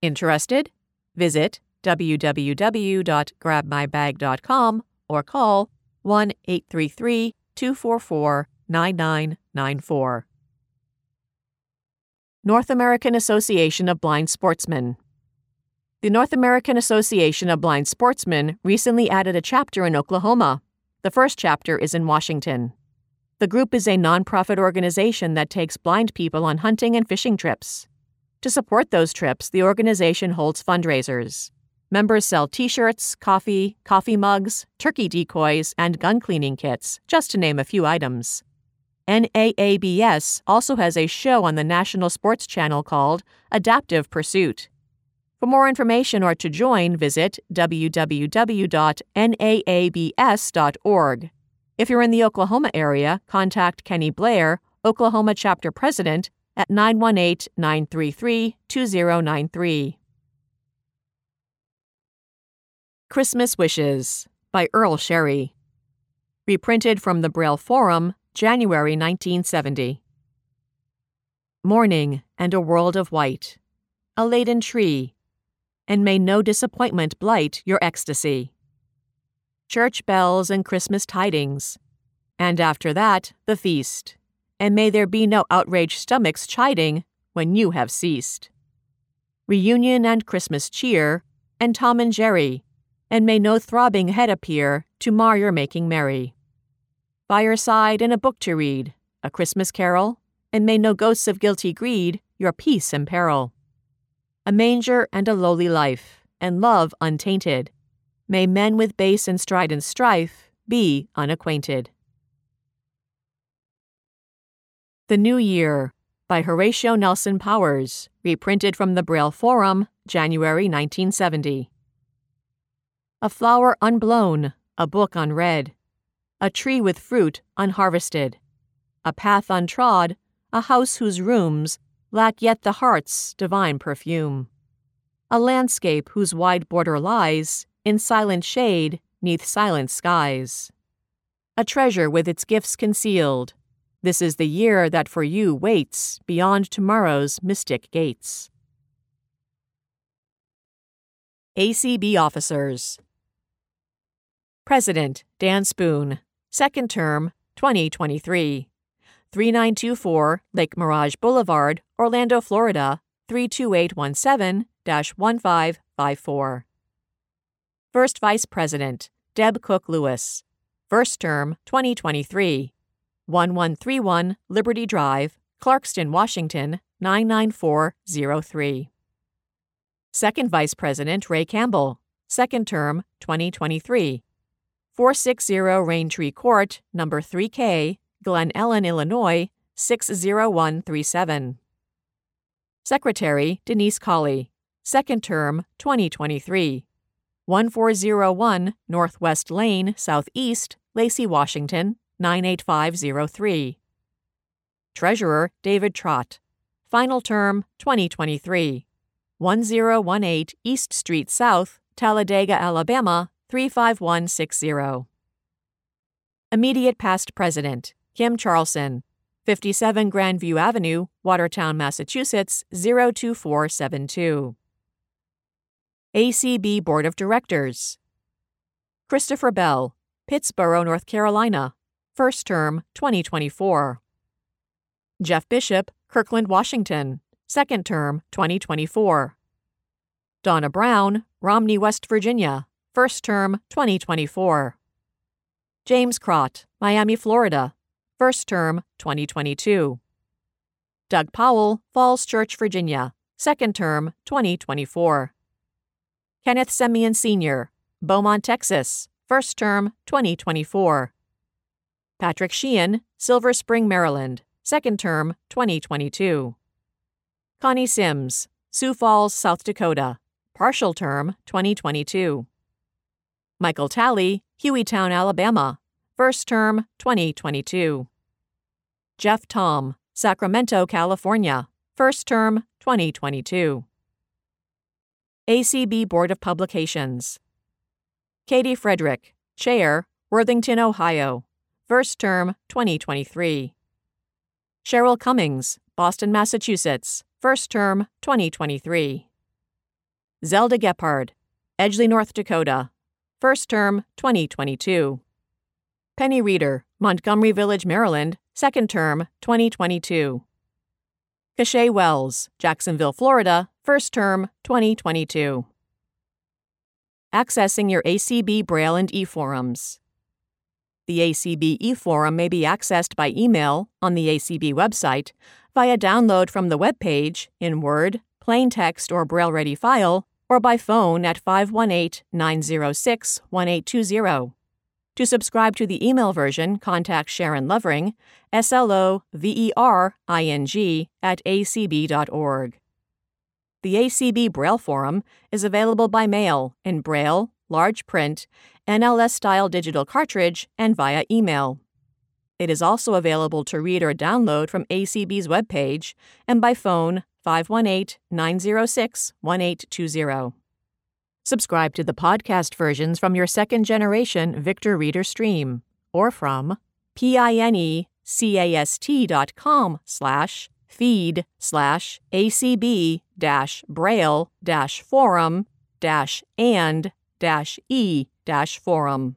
Interested? Visit www.grabmybag.com or call 1 833 244 9994. North American Association of Blind Sportsmen. The North American Association of Blind Sportsmen recently added a chapter in Oklahoma. The first chapter is in Washington. The group is a nonprofit organization that takes blind people on hunting and fishing trips. To support those trips, the organization holds fundraisers. Members sell t shirts, coffee, coffee mugs, turkey decoys, and gun cleaning kits, just to name a few items. NAABS also has a show on the national sports channel called Adaptive Pursuit. For more information or to join, visit www.naabs.org. If you're in the Oklahoma area, contact Kenny Blair, Oklahoma Chapter President, at 918 933 2093. Christmas Wishes by Earl Sherry. Reprinted from the Braille Forum, January 1970. Morning and a world of white, a laden tree, and may no disappointment blight your ecstasy. Church bells and Christmas tidings, and after that, the feast, and may there be no outraged stomachs chiding when you have ceased. Reunion and Christmas cheer, and Tom and Jerry and may no throbbing head appear to mar your making merry. Fireside and a book to read, a Christmas carol, and may no ghosts of guilty greed your peace imperil. A manger and a lowly life, and love untainted. May men with base and strident strife be unacquainted. The New Year by Horatio Nelson Powers, reprinted from the Braille Forum, January 1970 a flower unblown, a book unread, a tree with fruit unharvested, a path untrod, a house whose rooms lack yet the heart's divine perfume, a landscape whose wide border lies in silent shade neath silent skies, a treasure with its gifts concealed. This is the year that for you waits beyond tomorrow's mystic gates. ACB Officers President Dan Spoone, second term, 2023. 3924 Lake Mirage Boulevard, Orlando, Florida 32817 1554. First Vice President Deb Cook Lewis, first term, 2023. 1131 Liberty Drive, Clarkston, Washington 99403. Second Vice President Ray Campbell, second term, 2023. 460 Raintree Court, number 3K, Glen Ellyn, Illinois 60137. Secretary Denise Colley, second term 2023. 1401 Northwest Lane, Southeast, Lacey, Washington 98503. Treasurer David Trott, final term 2023. 1018 East Street South, Talladega, Alabama 35160. Immediate past president Kim Charlson, 57 Grandview Avenue, Watertown, Massachusetts 02472. ACB Board of Directors Christopher Bell, Pittsboro, North Carolina, first term 2024. Jeff Bishop, Kirkland, Washington, second term 2024. Donna Brown, Romney, West Virginia, first term 2024. James Kracht, Miami, Florida, first term 2022. Doug Powell, Falls Church, Virginia, second term 2024. Kenneth Semien Sr., Beaumont, Texas, first term 2024. Patrick Sheehan, Silver Spring, Maryland, second term 2022. Connie Sims, Sioux Falls, South Dakota, partial term 2022. Michael Talley, Hueytown, Alabama, first term 2022. Jeff Thom, Sacramento, California, first term 2022. ACB Board of Publications. Katie Frederick, Chair, Worthington, Ohio, first term 2023. Cheryl Cummings, Boston, Massachusetts, first term 2023. Zelda Gebhard, Edgeley, North Dakota, first term 2022. Penny Reeder, Montgomery Village, Maryland, second term 2022. Cachet Wells, Jacksonville, Florida, first term 2022. Accessing your ACB Braille and eForums. The ACB eForum may be accessed by email on the ACB website, via download from the web page in Word, plain text, or Braille ready file, or by phone at 518 906 1820. To subscribe to the email version, contact Sharon Lovering, S L O V E R I N G, at acb.org. The ACB Braille Forum is available by mail, in Braille, large print, NLS style digital cartridge, and via email. It is also available to read or download from ACB's webpage and by phone 518 906 1820. Subscribe to the podcast versions from your second generation Victor Reader stream or from pinecast.com slash feed slash acb dash braille dash forum dash and dash e dash forum.